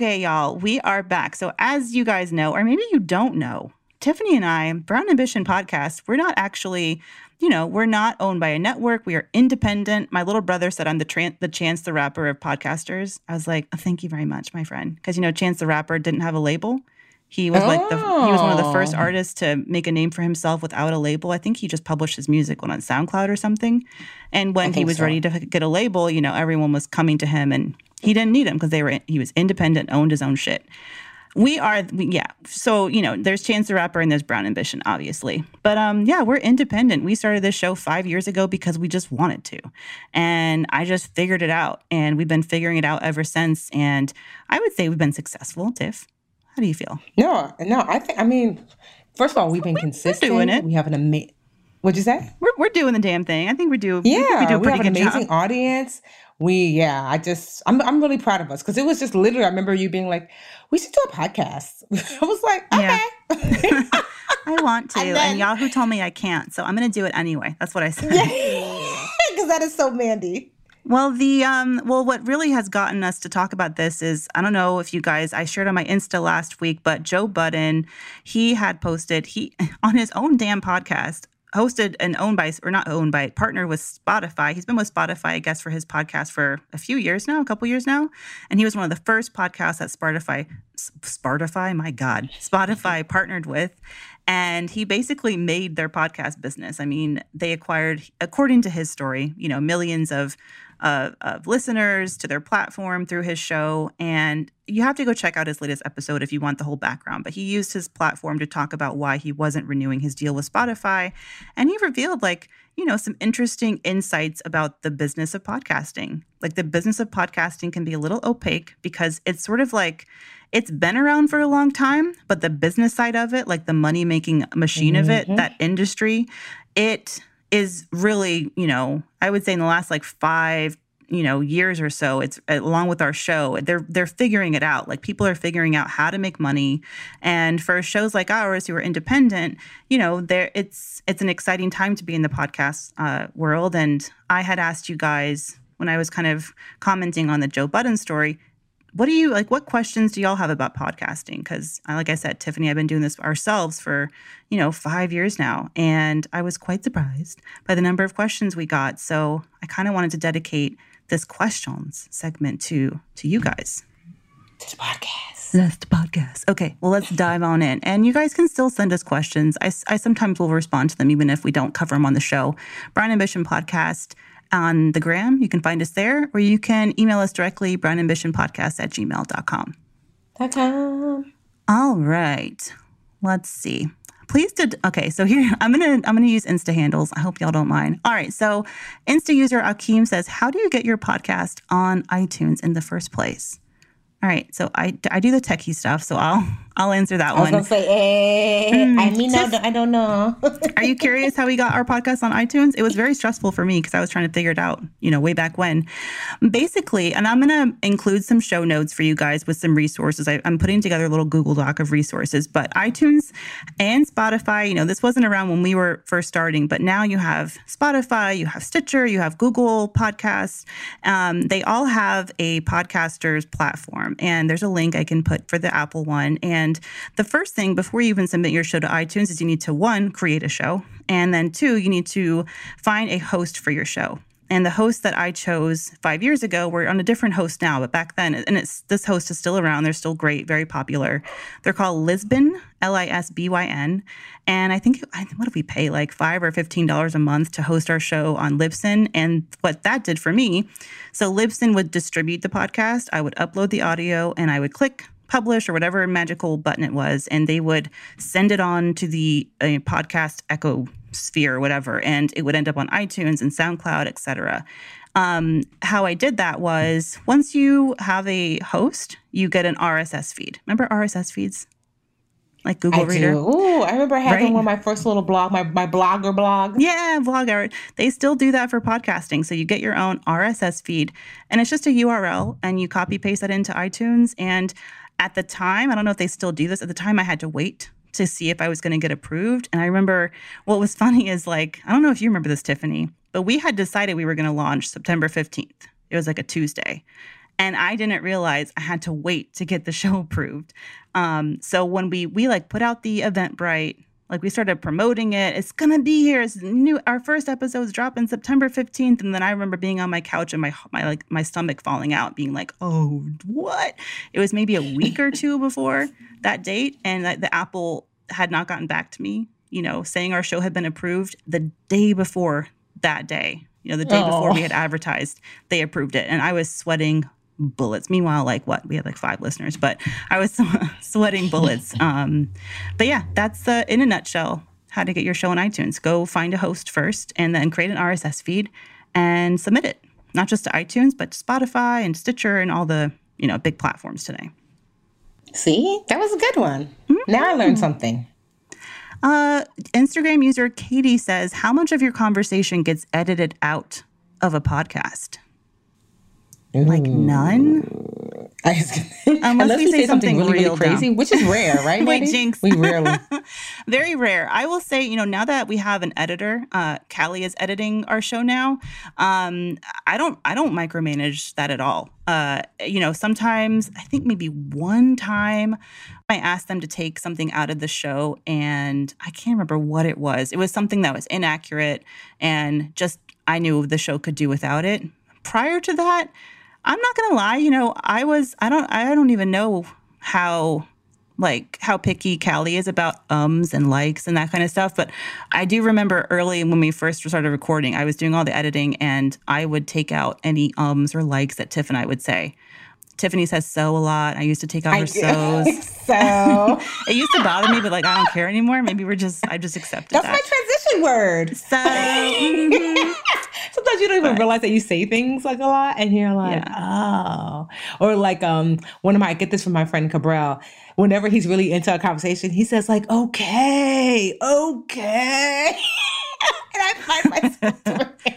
Okay, y'all, we are back. So, as you guys know, or maybe you don't know, Tiffany and I, Brown Ambition Podcast, we're not actually, you know, we're not owned by a network. We are independent. My little brother said I'm the tran- the Chance the Rapper of podcasters. I was like, oh, thank you very much, my friend, because you know, Chance the Rapper didn't have a label. He was oh. like the he was one of the first oh. artists to make a name for himself without a label. I think he just published his music on SoundCloud or something. And when he was so. ready to get a label, you know, everyone was coming to him and he didn't need them because they were he was independent, owned his own shit. We are yeah. So, you know, there's Chance the Rapper and there's Brown Ambition, obviously. But um yeah, we're independent. We started this show five years ago because we just wanted to. And I just figured it out. And we've been figuring it out ever since. And I would say we've been successful, Tiff. How do you feel? No, no, I think I mean, first of all, we've been consistent. We're doing it. We have an amazing What'd you say? We're, we're doing the damn thing. I think we do. Yeah, we, do a pretty we have an amazing job. audience we yeah i just i'm, I'm really proud of us because it was just literally i remember you being like we should do a podcast i was like okay yeah. i want to and, then, and yahoo told me i can't so i'm gonna do it anyway that's what i said because that is so Mandi well, the um, well, what really has gotten us to talk about this is I don't know if you guys I shared on my Insta last week, but Joe Budden, he had posted he on his own damn podcast hosted and owned by or not owned by partnered with Spotify. He's been with Spotify, I guess, for his podcast for a few years now, a couple years now, and he was one of the first podcasts that Spotify, Spotify, my God, Spotify partnered with, and he basically made their podcast business. I mean, they acquired, according to his story, you know, millions of uh, of listeners to their platform through his show. And you have to go check out his latest episode if you want the whole background. But he used his platform to talk about why he wasn't renewing his deal with Spotify. And he revealed, like, you know, some interesting insights about the business of podcasting. Like, the business of podcasting can be a little opaque because it's sort of like, it's been around for a long time, but the business side of it, like the money making machine mm-hmm. of it, mm-hmm. that industry, it is really, you know, I would say in the last like five, you know, years or so, it's along with our show, they're they're figuring it out. Like people are figuring out how to make money, and for shows like ours who are independent, you know, there it's it's an exciting time to be in the podcast uh, world. And I had asked you guys when I was kind of commenting on the Joe Budden story, what do you like what questions do y'all have about podcasting? Because uh, like i said tiffany i've been doing this ourselves for you know five years now and i was quite surprised by the number of questions we got. So i kind of wanted to dedicate this questions segment to to you guys. This podcast. That's the podcast. Okay well let's dive on in. And you guys can still send us questions. I, I sometimes will respond to them even if we don't cover them on the show. Brown ambition podcast on the gram. You can find us there, or you can email us directly, brownambitionpodcast at gmail.com. Ta-ta. All right. Let's see. please did okay so here i'm gonna i'm gonna use insta handles i hope y'all don't mind all right so insta user akeem says how do you get your podcast on itunes in the first place all right so i i do the techie stuff so i'll I'll answer that I was one. gonna say, eh, Mm, I mean, Tiff- I don't know. Are you curious how we got our podcast on iTunes? It was very stressful for me because I was trying to figure it out, you know, way back when. Basically, and I'm going to include some show notes for you guys with some resources. I, I'm putting together a little Google Doc of resources, but iTunes and Spotify, you know, this wasn't around when we were first starting, but now you have Spotify, you have Stitcher, you have Google Podcasts. Um, they all have a podcaster's platform, and there's a link I can put for the Apple one. And the first thing before you even submit your show to iTunes is you need to one, create a show, and then two, you need to find a host for your show. And the host that I chose five years ago, we're on a different host now, but back then, and it's this host is still around. They're still great, very popular. They're called Libsyn, L I S B Y N, and I think what if we pay like five or fifteen dollars a month to host our show on Libsyn? And what that did for me, so Libsyn would distribute the podcast. I would upload the audio, and I would click publish or whatever magical button it was, and they would send it on to the uh, podcast echo sphere or whatever, and it would end up on iTunes and SoundCloud, etc. Um, how I did that was once you have a host, you get an RSS feed. Remember RSS feeds? Like Google I Reader? do. Ooh, I remember having Right. one on my first little blog, my, my blogger blog. Yeah, Blogger. They still do that for podcasting. So you get your own RSS feed, and it's just a URL, and you copy paste that into iTunes. And at the time, I don't know if they still do this. At the time, I had to wait to see if I was going to get approved. And I remember what was funny is like, I don't know if you remember this, Tiffany, but we had decided we were going to launch September 15th. It was like a Tuesday. And I didn't realize I had to wait to get the show approved. Um, so when we we like put out the Eventbrite, like we started promoting it. It's gonna be here. It's new. Our first episode episode's dropping September fifteenth, and then I remember being on my couch and my my like my stomach falling out, being like, "Oh, what?" It was maybe a week or two before that date, and that the Apple had not gotten back to me. You know, saying our show had been approved the day before that day. You know, the day before we had advertised, they approved it, and I was sweating bullets. Meanwhile, like what we had like five listeners, but I was sweating bullets. Um, but yeah, that's uh, in a nutshell how to get your show on iTunes. Go find a host first, and then create an RSS feed and submit it. Not just to iTunes, but to Spotify and Stitcher and all the you know big platforms today. See, that was a good one. Now I learned something. Uh, Instagram user Katie says, "How much of your conversation gets edited out of a podcast? Like none." I was gonna- Unless we say something really, real really crazy, dumb. which is rare, right? Wait, Maddie? Jinx. We rarely. Very rare. I will say, you know, now that we have an editor, uh, Callie is editing our show now. Um, I don't, I don't micromanage that at all. Uh, you know, sometimes I think maybe one time I asked them to take something out of the show, and I can't remember what it was. It was something that was inaccurate, and just I knew the show could do without it. Prior to that, I'm not gonna lie. You know, I was, I don't, I don't even know how like how picky Callie is about ums and likes and that kind of stuff. But I do remember early when we first started recording, I was doing all the editing and I would take out any ums or likes that Tiff and I would say. Tiffany says so a lot. I used to take out her so's. so It used to bother me, but like I don't care anymore. Maybe we're just I just accepted that's my transition word. so mhm. Sometimes you don't even realize that you say things like a lot, and you're like, oh, or like um, one of my I get this from my friend Cabral. Whenever he's really into a conversation, he says like, okay, okay, and I find myself doing it.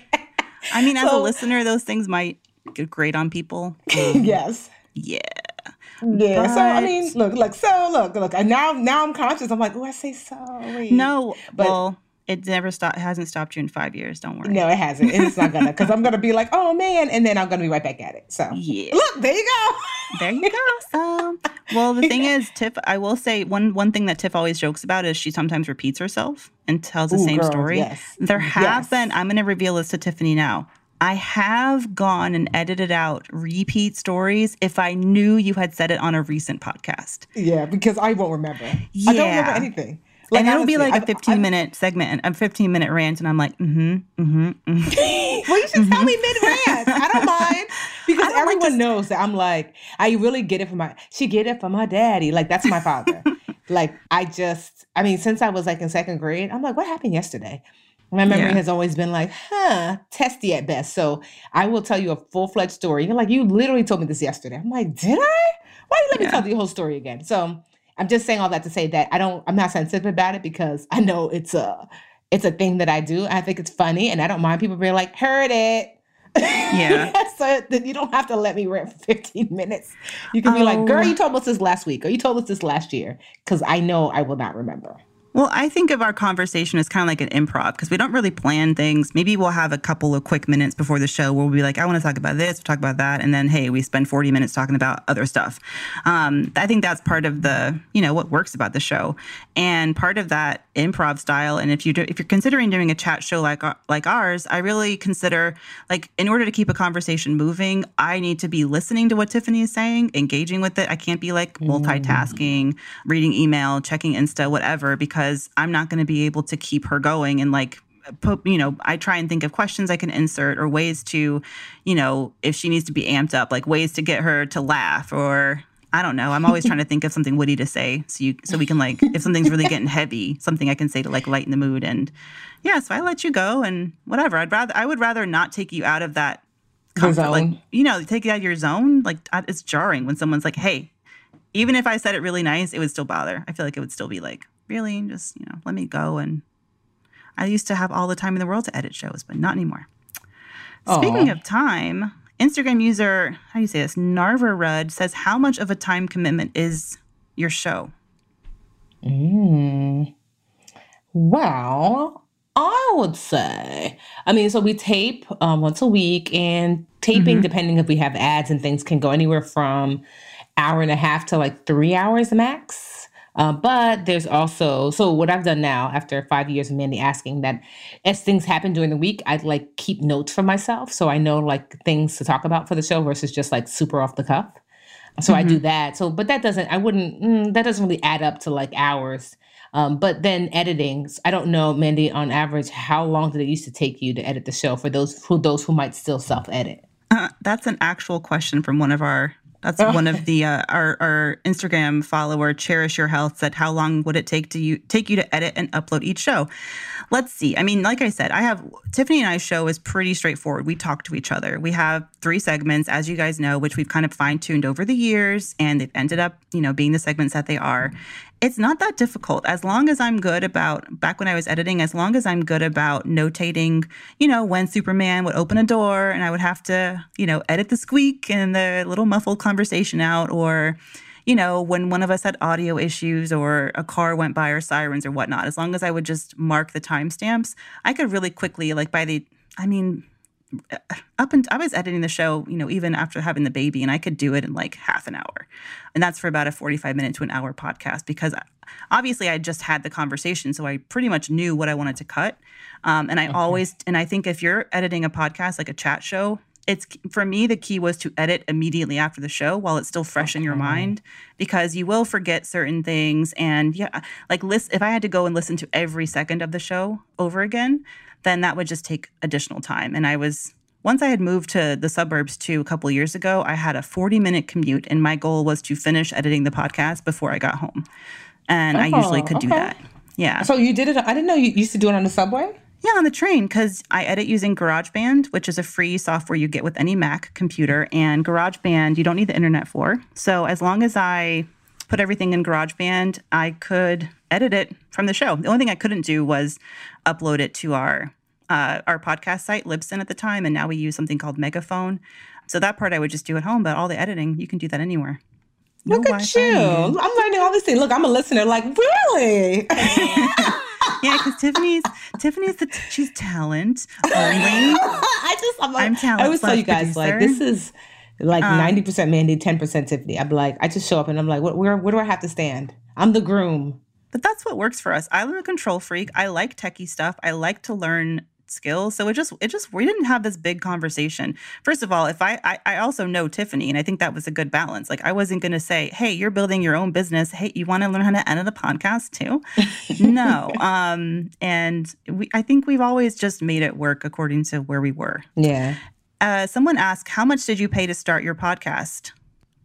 I mean, as a listener, those things might get great on people. yes. Yeah. Yeah. So I mean, look, look. So look, look. And now, now I'm conscious. I'm like, oh, I say sorry. No, But- well, it never stopped. It hasn't stopped you in five years. Don't worry. No, it hasn't. It's not gonna because I'm gonna be like, oh man, and then I'm gonna be right back at it. So Yeah. look, there you go. There you go. So, well, the thing is, Tiff. I will say one one thing that Tiff always jokes about is she sometimes repeats herself and tells the Ooh, same girl, story. yes. There have Yes. been. I'm going to reveal this to Tiffany now. I have gone and edited out repeat stories if I knew you had said it on a recent podcast. Yeah, because I won't remember. I don't remember Yeah. anything. and it'll be like a 15 I- minute segment, a 15 minute rant, and I'm like, mm-hmm, mm-hmm, mm-hmm. well, you should tell me mid rant. I don't mind because don't like everyone to- knows that I'm like, I really get it from my. She get it from my daddy. Like that's my father. Like I just, I mean, since I was like in second grade, I'm like, what happened yesterday? My memory yeah. has always been like, huh, testy at best. So I will tell you a full fledged story. You're like, you literally told me this yesterday. I'm like, did I? Why you let yeah. me tell the whole story again? So I'm just saying all that to say that I don't, I'm not sensitive about it because I know it's a, it's a thing that I do. I think it's funny and I don't mind people being like, heard it. Yeah. so then you don't have to let me rant for 15 minutes. You can be oh. like, girl, oh. you told us this last week or you told us this last year because I know I will not remember. Well, I think of our conversation as kind of like an improv because we don't really plan things. Maybe we'll have a couple of quick minutes before the show where we'll be like, I want to talk about this, we'll talk about that. And then, hey, we spend 40 minutes talking about other stuff. Um, I think that's part of the, you know, what works about the show. And part of that improv style. And if you do, if you're considering doing a chat show like, like ours, I really consider like in order to keep a conversation moving, I need to be listening to what Tiffany is saying, engaging with it. I can't be like multitasking, mm. reading email, checking Insta, whatever, because because I'm not going to be able to keep her going and like put, you know, I try and think of questions I can insert or ways to, you know, if she needs to be amped up, like ways to get her to laugh or I don't know. I'm always trying to think of something witty to say so you so we can like if something's really getting heavy, something I can say to like lighten the mood and yeah, so I let you go and whatever. I'd rather I would rather not take you out of that comfort like you know, take you out of your zone. Like it's jarring when someone's like, "Hey, even if I said it really nice, it would still bother. I feel like it would still be like, really just, you know, let me go. And I used to have all the time in the world to edit shows, but not anymore. Aww. Speaking of time, Instagram user, how do you say this? Narva Rudd says, How much of a time commitment is your show? Mm. Well, I would say, I mean, so we tape um, once a week, and taping, mm-hmm. depending if we have ads and things, can go anywhere from hour and a half to like three hours max. Uh, but there's also so what I've done now after five years of Mandi asking that as things happen during the week, I'd like keep notes for myself so I know like things to talk about for the show versus just like super off the cuff. So mm-hmm. I do mm-hmm. that. So, but that doesn't. I wouldn't. Mm, that doesn't really add up to like hours. Um, but then editing, I don't know, Mandi. On average, how long did it used to take you to edit the show for those who those who might still self edit? Uh, that's an actual question from one of our that's one of the uh, our our Instagram follower, Cherish Your Health, said, "How long would it take to you take you to edit and upload each show?" Let's see. I mean, like I said, I have Tiffany and I's show is pretty straightforward. We talk to each other. We have three segments, as you guys know, which we've kind of fine tuned over the years, and they've ended up, you know, being the segments that they are it's not that difficult. As long as I'm good about back when I was editing, as long as I'm good about notating, you know, when Superman would open a door and I would have to, you know, edit the squeak and the little muffled conversation out, or, you know, when one of us had audio issues or a car went by or sirens or whatnot, as long as I would just mark the timestamps, I could really quickly, like by the, I mean, up and I was editing the show, you know, even after having the baby, and I could do it in like half an hour. And that's for about a 45 minute to an hour podcast because obviously I just had the conversation. So I pretty much knew what I wanted to cut. Um, and I okay. always, and I think if you're editing a podcast like a chat show, it's for me the key was to edit immediately after the show while it's still fresh okay. in your mind because you will forget certain things and yeah like list if i had to go and listen to every second of the show over again then that would just take additional time. And I was once I had moved to the suburbs too a couple years ago, I had a 40 minute commute, and my goal was to finish editing the podcast before I got home. And oh, I usually oh, could okay. do that. Yeah. So you did it. I didn't know you used to do it on the subway. Yeah, on the train because I edit using GarageBand, which is a free software you get with any Mac computer. And GarageBand, you don't need the internet for. So as long as I put everything in GarageBand, I could edit it from the show. The only thing I couldn't do was upload it to our uh, our podcast site, Libsyn at the time, and now we use something called Megaphone. So that part I would just do at home, but all the editing you can do that anywhere. No Look at you! I'm learning all these things. Look, I'm a listener. Like really? yeah, because Tiffany's Tiffany's the she's talent only. I just I'm, I'm talent. I always tell you guys producer. like this is like um, ninety um, percent Mandi, ten percent Tiffany. I'm like I just show up and I'm like, what, where where do I have to stand? I'm the groom. But that's what works for us. I'm a control freak. I like techie stuff. I like to learn skills. So it just it just we didn't have this big conversation. First of all, if I I, I also know Tiffany, and I think that was a good balance. Like I wasn't going to say, "Hey, you're building your own business. Hey, you want to learn how to edit a podcast too?" no. Um, and we I think we've always just made it work according to where we were. Yeah. Uh, someone asked, "How much did you pay to start your podcast?"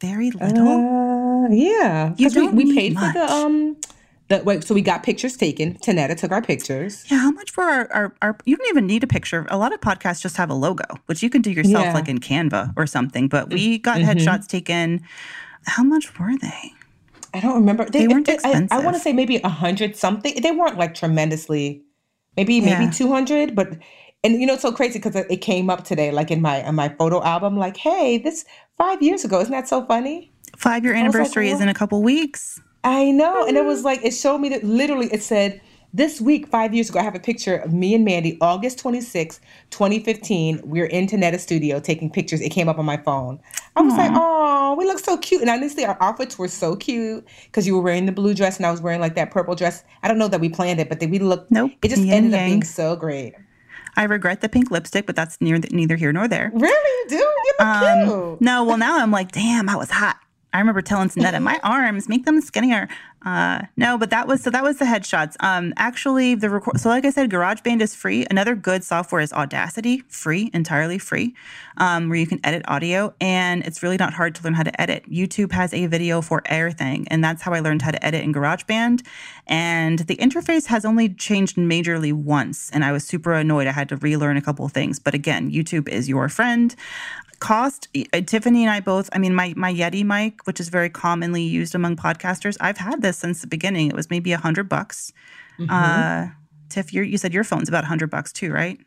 Very little. Uh yeah. You we, don't we need paid for the um the wait, so we got pictures taken. Tanetta took our pictures. Yeah, how much for our, our, our you don't even need a picture. A lot of podcasts just have a logo, which you can do yourself Yeah. like in Canva or something. But we got Mhm. headshots taken. How much were they? I don't remember. They weren't expensive. I, want to say maybe a hundred something. They weren't like tremendously, maybe Yeah. maybe two hundred. But and you know it's so crazy because it came up today, like in my in my photo album. Like, hey, this five years ago. Isn't that so funny? Five year was like, anniversary is in a couple weeks. I know. And it was like, it showed me that literally it said, this week, five years ago, I have a picture of me and Mandi, August 26, 2015. We're in Tanetta Studio taking pictures. It came up on my phone. I was like, oh, we look so cute. And honestly, our outfits were so cute because you were wearing the blue dress and I was wearing like that purple dress. I don't know that we planned it, but then we looked, Nope. it just Yin ended up being so great. I regret the pink lipstick, but that's near neither here nor there. Really? You do? You look Um, cute. no, well now I'm like, damn, I was hot. I remember telling Sonetta, my arms, make them skinnier. Uh, no, but that was so that was the headshots. Um, actually, the record. So, like I said, GarageBand is free. Another good software is Audacity, free, entirely free, um, where you can edit audio, and it's really not hard to learn how to edit. YouTube has a video for everything, and that's how I learned how to edit in GarageBand. And the interface has only changed majorly once, and I was super annoyed. I had to relearn a couple of things, but again, YouTube is your friend cost uh, tiffany and i both i mean my my yeti mic which is very commonly used among podcasters i've had this since the beginning it was maybe a hundred bucks Mm-hmm. uh tiff you you said your phone's about a hundred bucks too right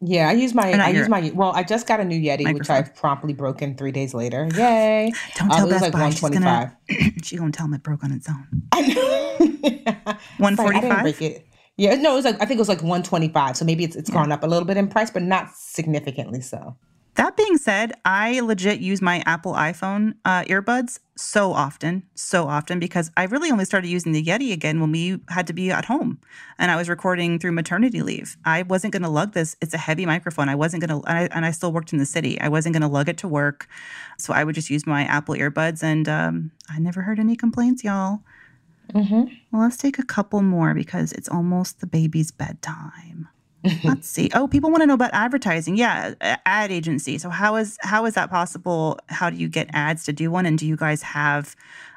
Yeah, I use my I use my well, I just got a new Yeti, which I've promptly broken three days later. Yay. don't Um, tell was best like buy she's gonna 125. she gonna tell him it broke on its own. One It's like, I didn't 45? break it. Yeah, no, it was like I think it was like 125. So maybe it's it's gone up a little bit in price, but not significantly so. That being said, I legit use my Apple iPhone uh, earbuds so often, so often because I really only started using the Yeti again when we had to be at home and I was recording through maternity leave. I wasn't going to lug this. It's a heavy microphone. I wasn't going to, and I, and I still worked in the city. I wasn't going to lug it to work. So I would just use my Apple earbuds and um, I never heard any complaints, y'all. Mm-hmm. Well, let's take a couple more because it's almost the baby's bedtime. Let's see. Oh, people want to know about advertising. Yeah, ad agency. So how is how is that possible? How do you get ads to do one? And do you guys have?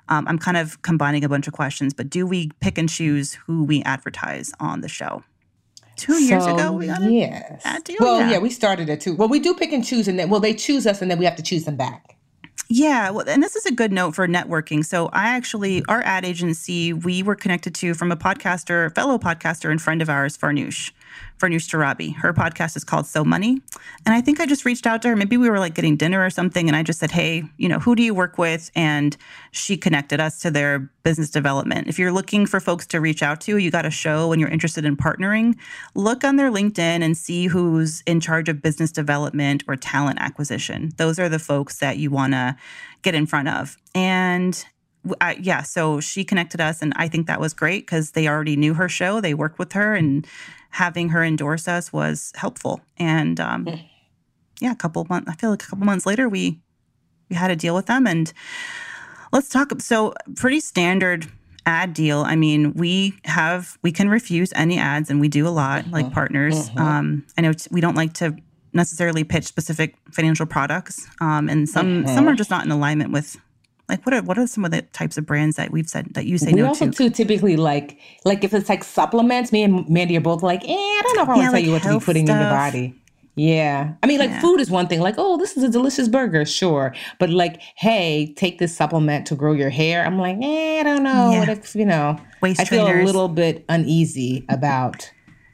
Um, I'm kind of combining a bunch of questions, but do we pick and choose who we advertise on the show? Two years ago, we got yes. ad deal? Well, Yeah. yeah. we started it too. Well, we do pick and choose, and then well, they choose us, and then we have to choose them back. Yeah, well, and this is a good note for networking. So, I actually, our ad agency, we were connected to from a podcaster, fellow podcaster, and friend of ours, Farnoosh, Farnoosh Torabi. Her podcast is called So Money, and I think I just reached out to her. Maybe we were like getting dinner or something, and I just said, "Hey, you know, who do you work with?" And she connected us to their business development. If you're looking for folks to reach out to, you got a show and you're interested in partnering, look on their LinkedIn and see who's in charge of business development or talent acquisition. Those are the folks that you want to get in front of. And yeah, so she connected us, and I think that was great because they already knew her show. They worked with her, and having her endorse us was helpful. And um, yeah, a couple months. I feel like a couple months later, we we had a deal with them, and let's talk. So pretty standard ad deal. I mean, we have we can refuse any ads, and we do a lot, like partners. Um, I know t- we don't like to necessarily pitch specific financial products, um, and some some are just not in alignment with. Like what are what are some of the types of brands that we've said that you say we no also to? too typically like like if it's like supplements. Me and Mandi are both like, eh, I don't know if I want to tell you what to be putting in your body. Yeah. I mean, like Yeah. food is one thing, like, oh, this is a delicious burger, sure. But like, hey, take this supplement to grow your hair. I'm like, eh, I don't know. Yeah. What if, you know, Waist I feel a little bit uneasy about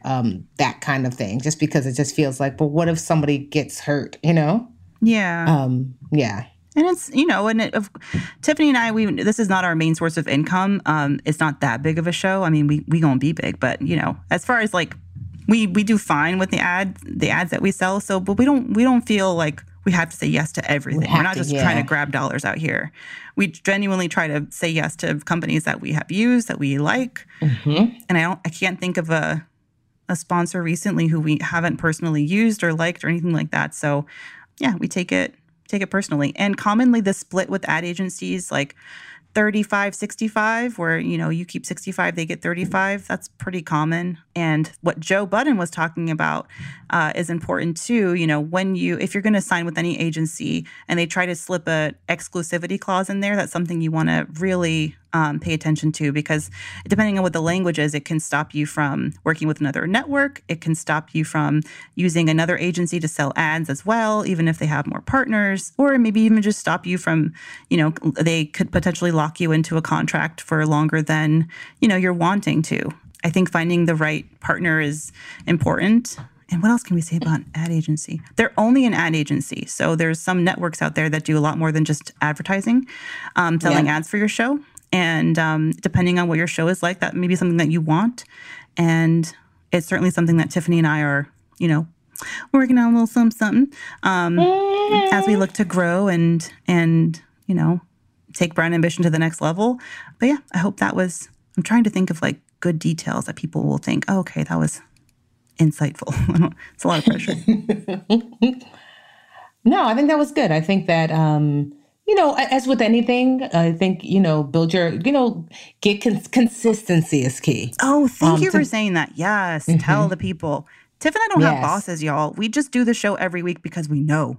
um that kind of thing, just because it just feels like, but what if somebody gets hurt, you know? Yeah. Um, yeah. And it's you know, and it, of, Tiffany and I, we this is not our main source of income. Um, it's not that big of a show. I mean, we we gonna be big, but you know, as far as like, we we do fine with the ad the ads that we sell. So, but we don't we don't feel like we have to say yes to everything. have We're not to, just trying to grab dollars out here. We genuinely try to say yes to companies that we have used that we like. Mm-hmm. And I don't I can't think of a a sponsor recently who we haven't personally used or liked or anything like that. So, yeah, we take it take it personally. And commonly the split with ad agencies like 35 65 where you know you keep 65 they get 35 that's pretty common and what joe budden was talking about uh, is important too you know when you if you're going to sign with any agency and they try to slip a exclusivity clause in there that's something you want to really um, pay attention to because depending on what the language is, it can stop you from working with another network. It can stop you from using another agency to sell ads as well, even if they have more partners, or maybe even just stop you from, you know, they could potentially lock you into a contract for longer than, you know, you're wanting to. I think finding the right partner is important. And what else can we say about ad agency? They're only an ad agency. So there's some networks out there that do a lot more than just advertising, um, selling yeah. ads for your show. And um, depending on what your show is like, that may be something that you want. And it's certainly something that Tiffany and I are, you know, working on a little something, something um, as we look to grow and and you know take Brown Ambition to the next level. But yeah, I hope that was. I'm trying to think of like good details that people will think, oh, okay, that was insightful. it's a lot of pressure. no, I think that was good. I think that um, you know, as with anything, I think, you know, build your, you know, get cons- consistency is key. Oh, thank um, you to- for saying that. Yes. Mm-hmm. Tell the people. Tiff and I don't yes. have bosses, y'all. We just do the show every week because we know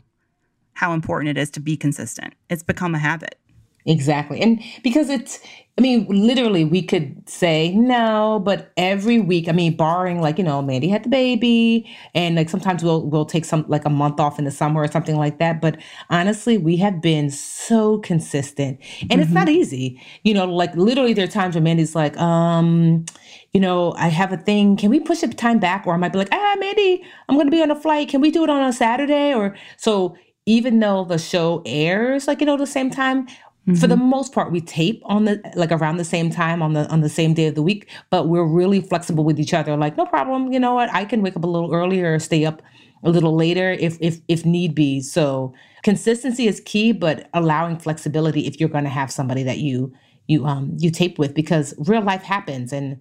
how important it is to be consistent. It's become a habit. Exactly. And because it's, I mean, literally, we could say no, but every week, I mean, barring like, you know, Mandi had the baby and like sometimes we'll, we'll take some like a month off in the summer or something like that. But honestly, we have been so consistent and mm-hmm. it's not mm-hmm. easy. You know, like literally there are times when Mandi's like, um, you know, I have a thing. Can we push the time back? Or I might be like, ah, Mandi, I'm going to be on a flight. Can we do it on a Saturday? Or so even though the show airs like you know the same time Mm-hmm. For the mm-hmm. most part, we tape on the like around the same time on the on the same day of the week, but we're really flexible with each other. Like, no problem, you know what? I can wake up a little earlier or stay up a little later if if if need be. So consistency is key, but allowing flexibility if you're going to have somebody that you you um you tape with because real life happens and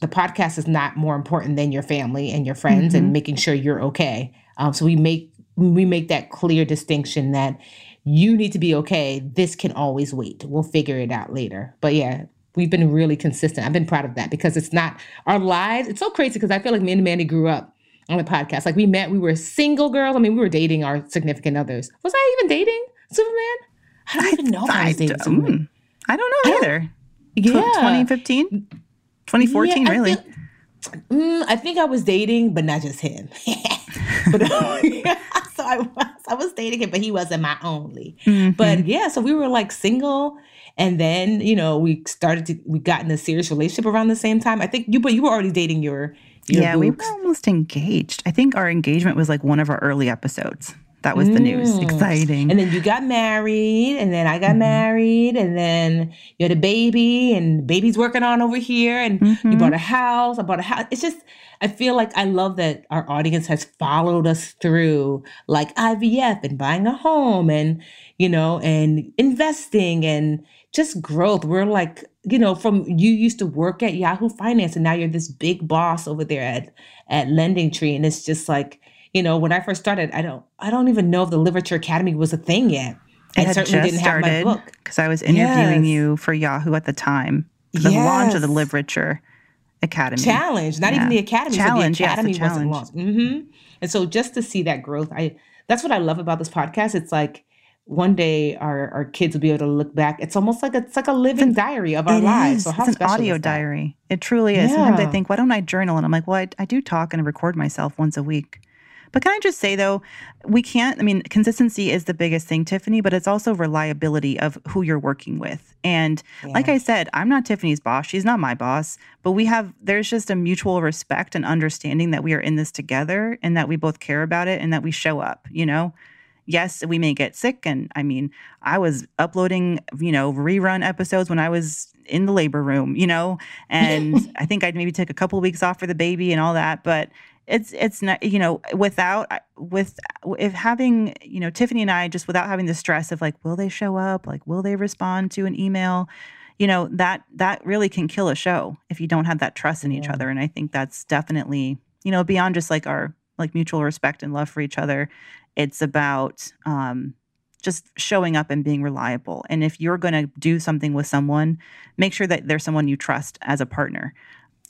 the podcast is not more important than your family and your friends mm-hmm. and making sure you're okay. Um, so we make we make that clear distinction that you need to be okay. This can always wait. We'll figure it out later. But yeah, we've been really consistent. I've been proud of that because it's not our lives. It's so crazy because I feel like me and Mandy grew up on the podcast. Like we met, we were single girls. I mean, we were dating our significant others. Was I even dating Superman? I don't even know if I was dating Superman. I don't know either. yeah. 2015? 2014, yeah, really. Feel, mm, I think I was dating, but not just him. but so I was, I was dating him, but he wasn't my only. Mm-hmm. But yeah, so we were like single. And then, you know, we started to, we got in a serious relationship around the same time. I think you, but you were already dating your, your yeah, we were almost engaged. I think our engagement was like one of our early episodes. That was the news. Mm. Exciting. And then you got married, and then I got mm-hmm. married, and then you had a baby, and baby's working on over here, and mm-hmm. you bought a house. I bought a house. It's just, I feel like I love that our audience has followed us through like IVF and buying a home and, you know, and investing and just growth. We're like, you know, from you used to work at Yahoo Finance and now you're this big boss over there at at LendingTree. And it's just like, you know, when I first started, I don't I don't even know if the Live Richer Academy was a thing yet. I certainly didn't have my book because I was interviewing yes. you for Yahoo at the time. The yes. launch of the Live Richer Academy challenge, not yeah. even the Academy. Challenge, so the Academy yes, the wasn't launched. Mm-hmm. And so just to see that growth, I that's what I love about this podcast. It's like one day our, our kids will be able to look back. It's almost like a, it's like a living an, diary of our lives. Is. So how it's an audio diary. It truly is. Yeah. Sometimes I think, why don't I journal? And I'm like, well, I, I do talk and record myself once a week. But can I just say though, we can't, I mean, consistency is the biggest thing, Tiffany, but it's also reliability of who you're working with. And yeah. like I said, I'm not Tiffany's boss. She's not my boss, but we have, there's just a mutual respect and understanding that we are in this together and that we both care about it and that we show up, you know? Yes, we may get sick. And I mean, I was uploading, you know, rerun episodes when I was in the labor room, you know, and I think I'd maybe take a couple of weeks off for the baby and all that. But it's it's not you know without with if having you know Tiffany and I just without having the stress of like will they show up? Like will they respond to an email? You know that that really can kill a show if you don't have that trust in each other and I think that's definitely you know beyond just like our like mutual respect and love for each other it's about um just showing up and being reliable. And if you're going to do something with someone, make sure that there's someone you trust as a partner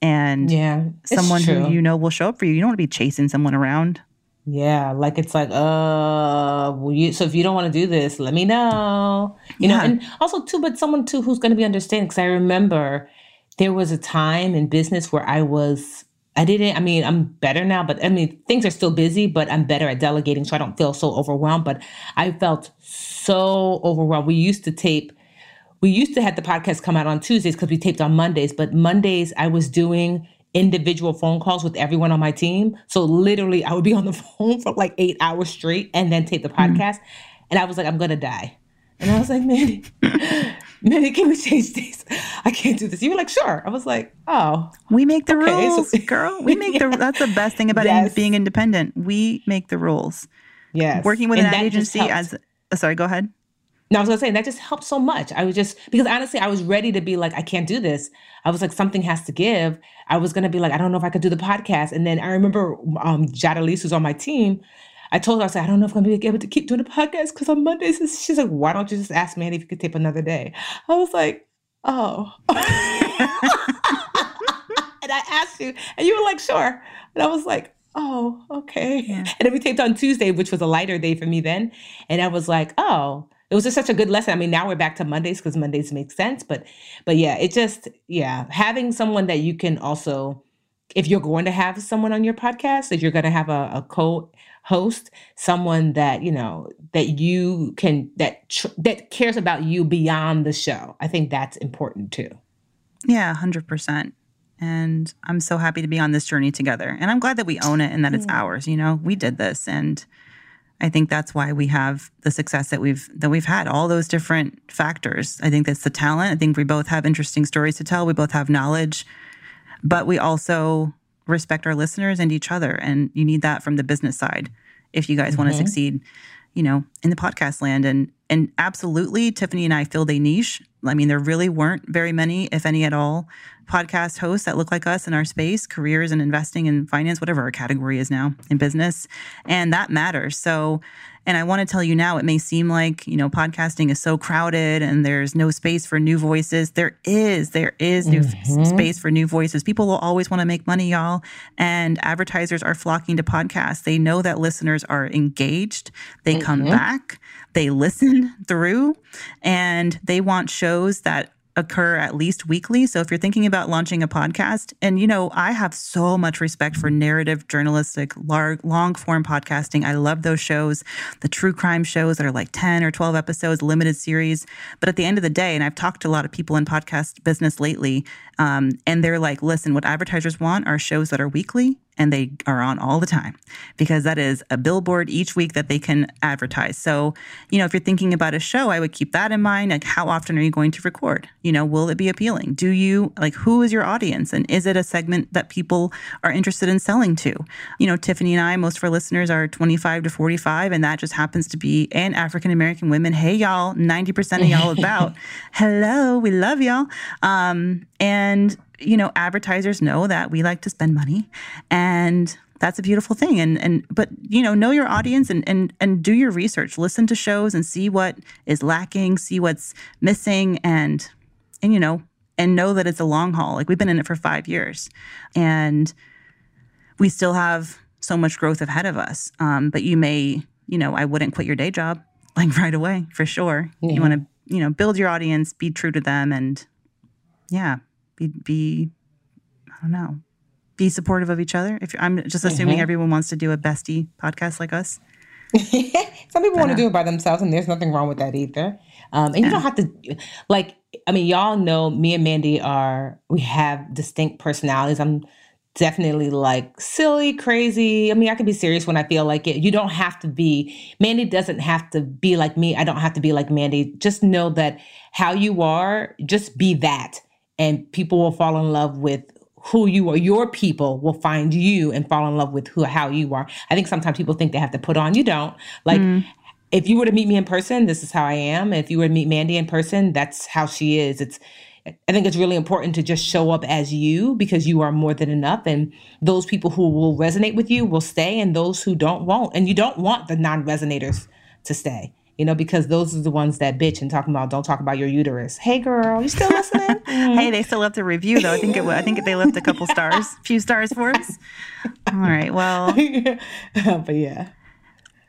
and yeah, someone who you know will show up for you. You don't want to be chasing someone around. Yeah, like it's like, uh, well, you, so if you don't want to do this, let me know. You yeah. know, and also too, but someone too who's going to be understanding. Because I remember there was a time in business where I was, I didn't. I mean, I'm better now, but I mean, things are still busy, but I'm better at delegating, so I don't feel so overwhelmed. But I felt so overwhelmed. We used to tape we used to have the podcast come out on Tuesdays because we taped on Mondays, but Mondays I was doing individual phone calls with everyone on my team. So literally I would be on the phone for like eight hours straight and then tape the mm-hmm. podcast. Mm-hmm. And I was like, I'm gonna die. And I was like, Mandi, Mandi, can we change this? I can't do this. You were like, sure. I was like, oh. We make the okay. rules, so, girl. We make yeah. the that's the best thing about yes. being independent. We make the rules. Yes. Working with and an agency as oh, sorry, go ahead. No, I was gonna say that just helped so much. I was just because honestly, I was ready to be like, I can't do this. I was like, something has to give. I was gonna be like, I don't know if I could do the podcast. And then I remember um Jadalise, who's on my team, I told her, I said, I don't know if I'm gonna be able to keep doing the podcast because on Mondays, she's like, why don't you just ask Mandi if you could tape another day? I was like, oh. and I asked you, and you were like, sure. And I was like, oh, okay. Yeah. And then we taped on Tuesday, which was a lighter day for me then. And I was like, oh, it was just such a good lesson. I mean, now we're back to Mondays because Mondays make sense, but but yeah, it just yeah, having someone that you can also, if you're going to have someone on your podcast, if you're going to have a, a co-host, someone that you know that you can that tr- that cares about you beyond the show. I think that's important too. Yeah, hundred percent. And I'm so happy to be on this journey together. And I'm glad that we own it and that it's mm. ours. You know, we did this and I think that's why we have the success that we've that we've had. All those different factors. I think that's the talent. I think we both have interesting stories to tell. We both have knowledge, but we also respect our listeners and each other. And you need that from the business side if you guys mm-hmm. want to succeed, you know, in the podcast land. And and absolutely, Tiffany and I filled a niche. I mean, there really weren't very many, if any at all, podcast hosts that look like us in our space, careers and investing and finance, whatever our category is now in business. And that matters. So, and I want to tell you now, it may seem like, you know, podcasting is so crowded and there's no space for new voices. There is, there is new mm-hmm. space for new voices. People will always want to make money, y'all. And advertisers are flocking to podcasts. They know that listeners are engaged, they mm-hmm. come back, they listen through, and they want shows that occur at least weekly. So if you're thinking about launching a podcast, and you know, I have so much respect for narrative journalistic, long form podcasting. I love those shows, the true crime shows that are like 10 or 12 episodes, limited series. But at the end of the day, and I've talked to a lot of people in podcast business lately, um, and they're like, listen, what advertisers want are shows that are weekly and they are on all the time because that is a billboard each week that they can advertise. So, you know, if you're thinking about a show, I would keep that in mind. Like, how often are you going to record? You know, will it be appealing? Do you like who is your audience and is it a segment that people are interested in selling to? You know, Tiffany and I, most of our listeners are 25 to 45, and that just happens to be and African American women. Hey, y'all, 90% of y'all about. Hello, we love y'all. Um, and you know, advertisers know that we like to spend money and that's a beautiful thing and and but you know know your audience and and and do your research. Listen to shows and see what is lacking see what's missing and and you know and know that it's a long haul. Like we've been in it for 5 years and we still have so much growth ahead of us. Um, but you may you know i wouldn't quit your day job like right away for sure. You want to you know build your audience be true to them and yeah be be I don't know, be supportive of each other. If I'm just assuming mm-hmm. everyone wants to do a bestie podcast like us. Some people but, want to do it by themselves, and there's nothing wrong with that either. Um, and yeah. you don't have to, like, I mean, y'all know me and Mandi are we have distinct personalities. I'm definitely like silly, crazy. I mean, I can be serious when I feel like it. You don't have to be, Mandi doesn't have to be like me. I don't have to be like Mandy. Just know that how you are, just be that and people will fall in love with who you are. Your people will find you and fall in love with who how you are. I think sometimes people think they have to put on. You don't. Like mm. if you were to meet me in person, this is how I am. If you were to meet Mandi in person, that's how she is. It's I think it's really important to just show up as you because you are more than enough. And those people who will resonate with you will stay, and those who don't won't. And you don't want the non resonators to stay you know, because those are the ones that bitch and talking about don't talk about your uterus. Hey, girl, you still listening? Mm-hmm. hey, they still left a review though. I think it. I think they left a couple stars, few stars for us. All right. Well, but yeah.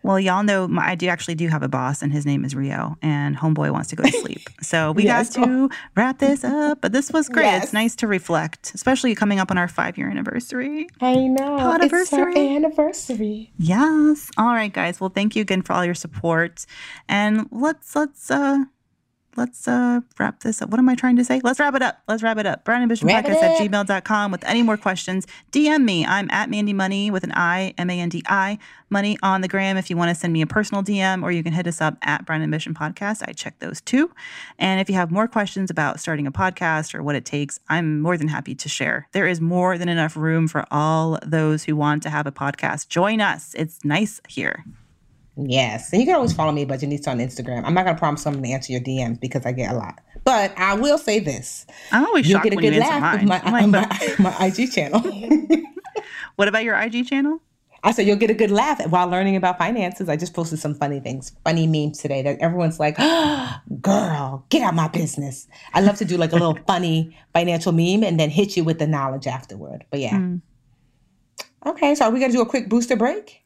Well, y'all know my, I do actually do have a boss, and his name is Rio, and Homeboy wants to go to sleep. So we yes. got to wrap this up. But this was great. Yes. It's nice to reflect, especially coming up on our five year anniversary. I know. Anniversary. It's our anniversary. Yes. All right, guys. Well, thank you again for all your support, and let's let's uh let's uh wrap this up. What am I trying to say? Let's wrap it up. Let's wrap it up. Brown Ambition Podcast at gmail.com with any more questions. DM me. I'm at Mandi Money with an I, M A N D I, money on the gram if you want to send me a personal DM, or you can hit us up at Brown Ambition Podcast. I check those too. And if you have more questions about starting a podcast or what it takes, I'm more than happy to share. There is more than enough room for all those who want to have a podcast. Join us. It's nice here. Yes. And you can always follow me, Budgetnista on Instagram. I'm not going to promise I'm going to answer your DMs because I get a lot. But I will say this. I'm always You'll get a good laugh with my, like, my, my IG channel. what about your IG channel? I said you'll get a good laugh while learning about finances. I just posted some funny things, funny memes today that everyone's like, oh, "Girl, get out my business." I love to do like a little funny financial meme and then hit you with the knowledge afterward. But yeah. Mm. Okay, so are we gonna do a quick booster break?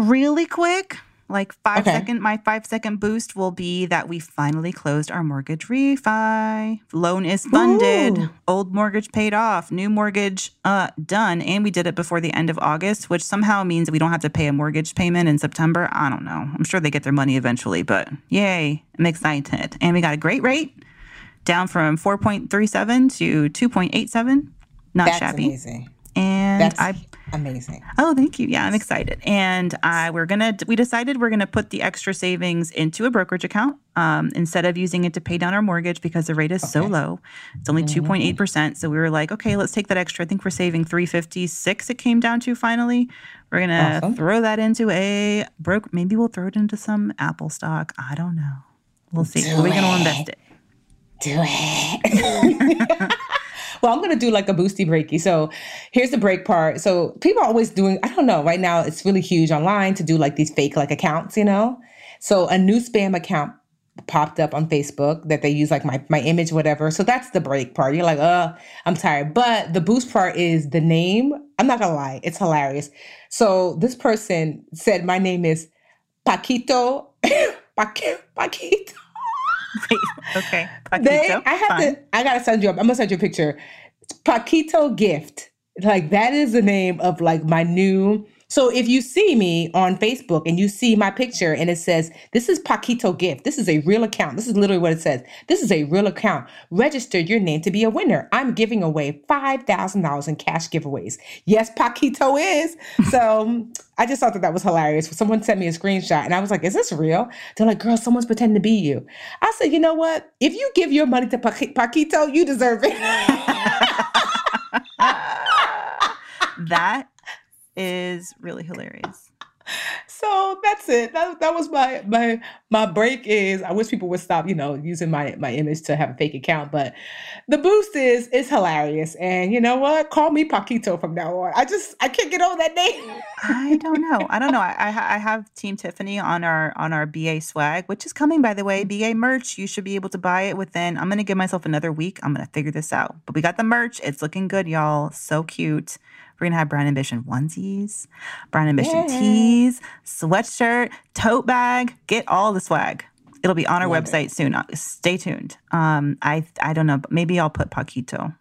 Really quick like five okay. second my five second boost will be that we finally closed our mortgage refi. Loan is funded. Ooh. old mortgage paid off. New mortgage uh done. And we did it before the end of august which somehow means we don't have to pay a mortgage payment in september. I don't know. I'm sure they get their money eventually but yay. I'm excited. And we got a great rate down from 4.37 to 2.87 not That's shabby. amazing. and That's- i Amazing. Oh, thank you. Yeah, I'm excited. And uh, we're gonna we decided we're gonna put the extra savings into a brokerage account um, instead of using it to pay down our mortgage because the rate is okay. so low. It's only mm-hmm. 2.8 percent. So we were like, okay, let's take that extra. I think we're saving 356. It came down to finally. We're gonna awesome. throw that into a broke. Maybe we'll throw it into some Apple stock. I don't know. We'll see. Do we're gonna invest it. Do it. Well, I'm going to do like a boosty breaky. So here's the break part. So people are always doing, I don't know, right now it's really huge online to do like these fake like accounts, you know? So a new spam account popped up on Facebook that they use like my my image, whatever. So that's the break part. You're like, uh, I'm tired. But the boost part is the name. I'm not gonna lie, it's hilarious. So this person said my name is Paquito. Paquito. Okay. Paquito, they, I have fine. to. I gotta send you. I'm gonna send you a picture. Paquito gift. Like that is the name of like my new so if you see me on Facebook and you see my picture and it says, This is Paquito Gift, this is a real account. This is literally what it says. This is a real account. Register your name to be a winner. I'm giving away $5,000 in cash giveaways. Yes, Paquito is. So um, I just thought that that was hilarious. Someone sent me a screenshot and I was like, Is this real? They're like, Girl, someone's pretending to be you. I said, You know what? If you give your money to Paquito, you deserve it. that is really hilarious. So that's it. That, that was my my my break is I wish people would stop, you know, using my my image to have a fake account. But the boost is is hilarious. And you know what? Call me Paquito from now on. I just I can't get over that name. I don't know. I don't know. I, I I have Team Tiffany on our on our BA swag, which is coming by the way. BA merch. You should be able to buy it within. I'm gonna give myself another week. I'm gonna figure this out. But we got the merch. It's looking good, y'all. So cute. We're gonna have Brown Ambition onesies, Brown Ambition yeah. tees, sweatshirt, tote bag. Get all the swag. It'll be on our Love website it. soon. Uh, stay tuned. Um, I I don't know, but maybe I'll put Paquito.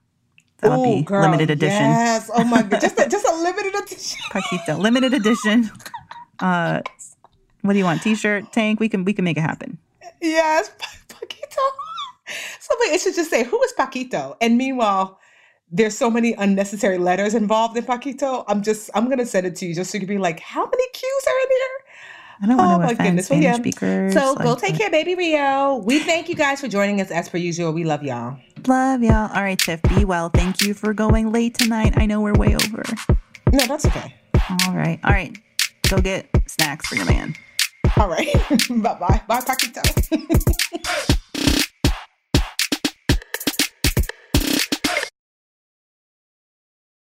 That'll Ooh, be girl, limited edition. Yes. Oh my god. Just a, just a limited edition. Paquito. Limited edition. Uh, what do you want? T-shirt, tank. We can we can make it happen. Yes, Paquito. Somebody it should just say who is Paquito, and meanwhile there's so many unnecessary letters involved in Paquito. I'm just I'm gonna send it to you just so you can be like, how many Q's are in here? I don't want oh, to offend Spanish yeah. speakers. So like go take uh care, baby Rio. We thank you guys for joining us as per usual. We love y'all. Love y'all. All right, Tiff. Be well. Thank you for going late tonight. I know we're way over. No, that's okay. All right. All right. Go get snacks for your man. All right. bye bye. Bye, Paquito.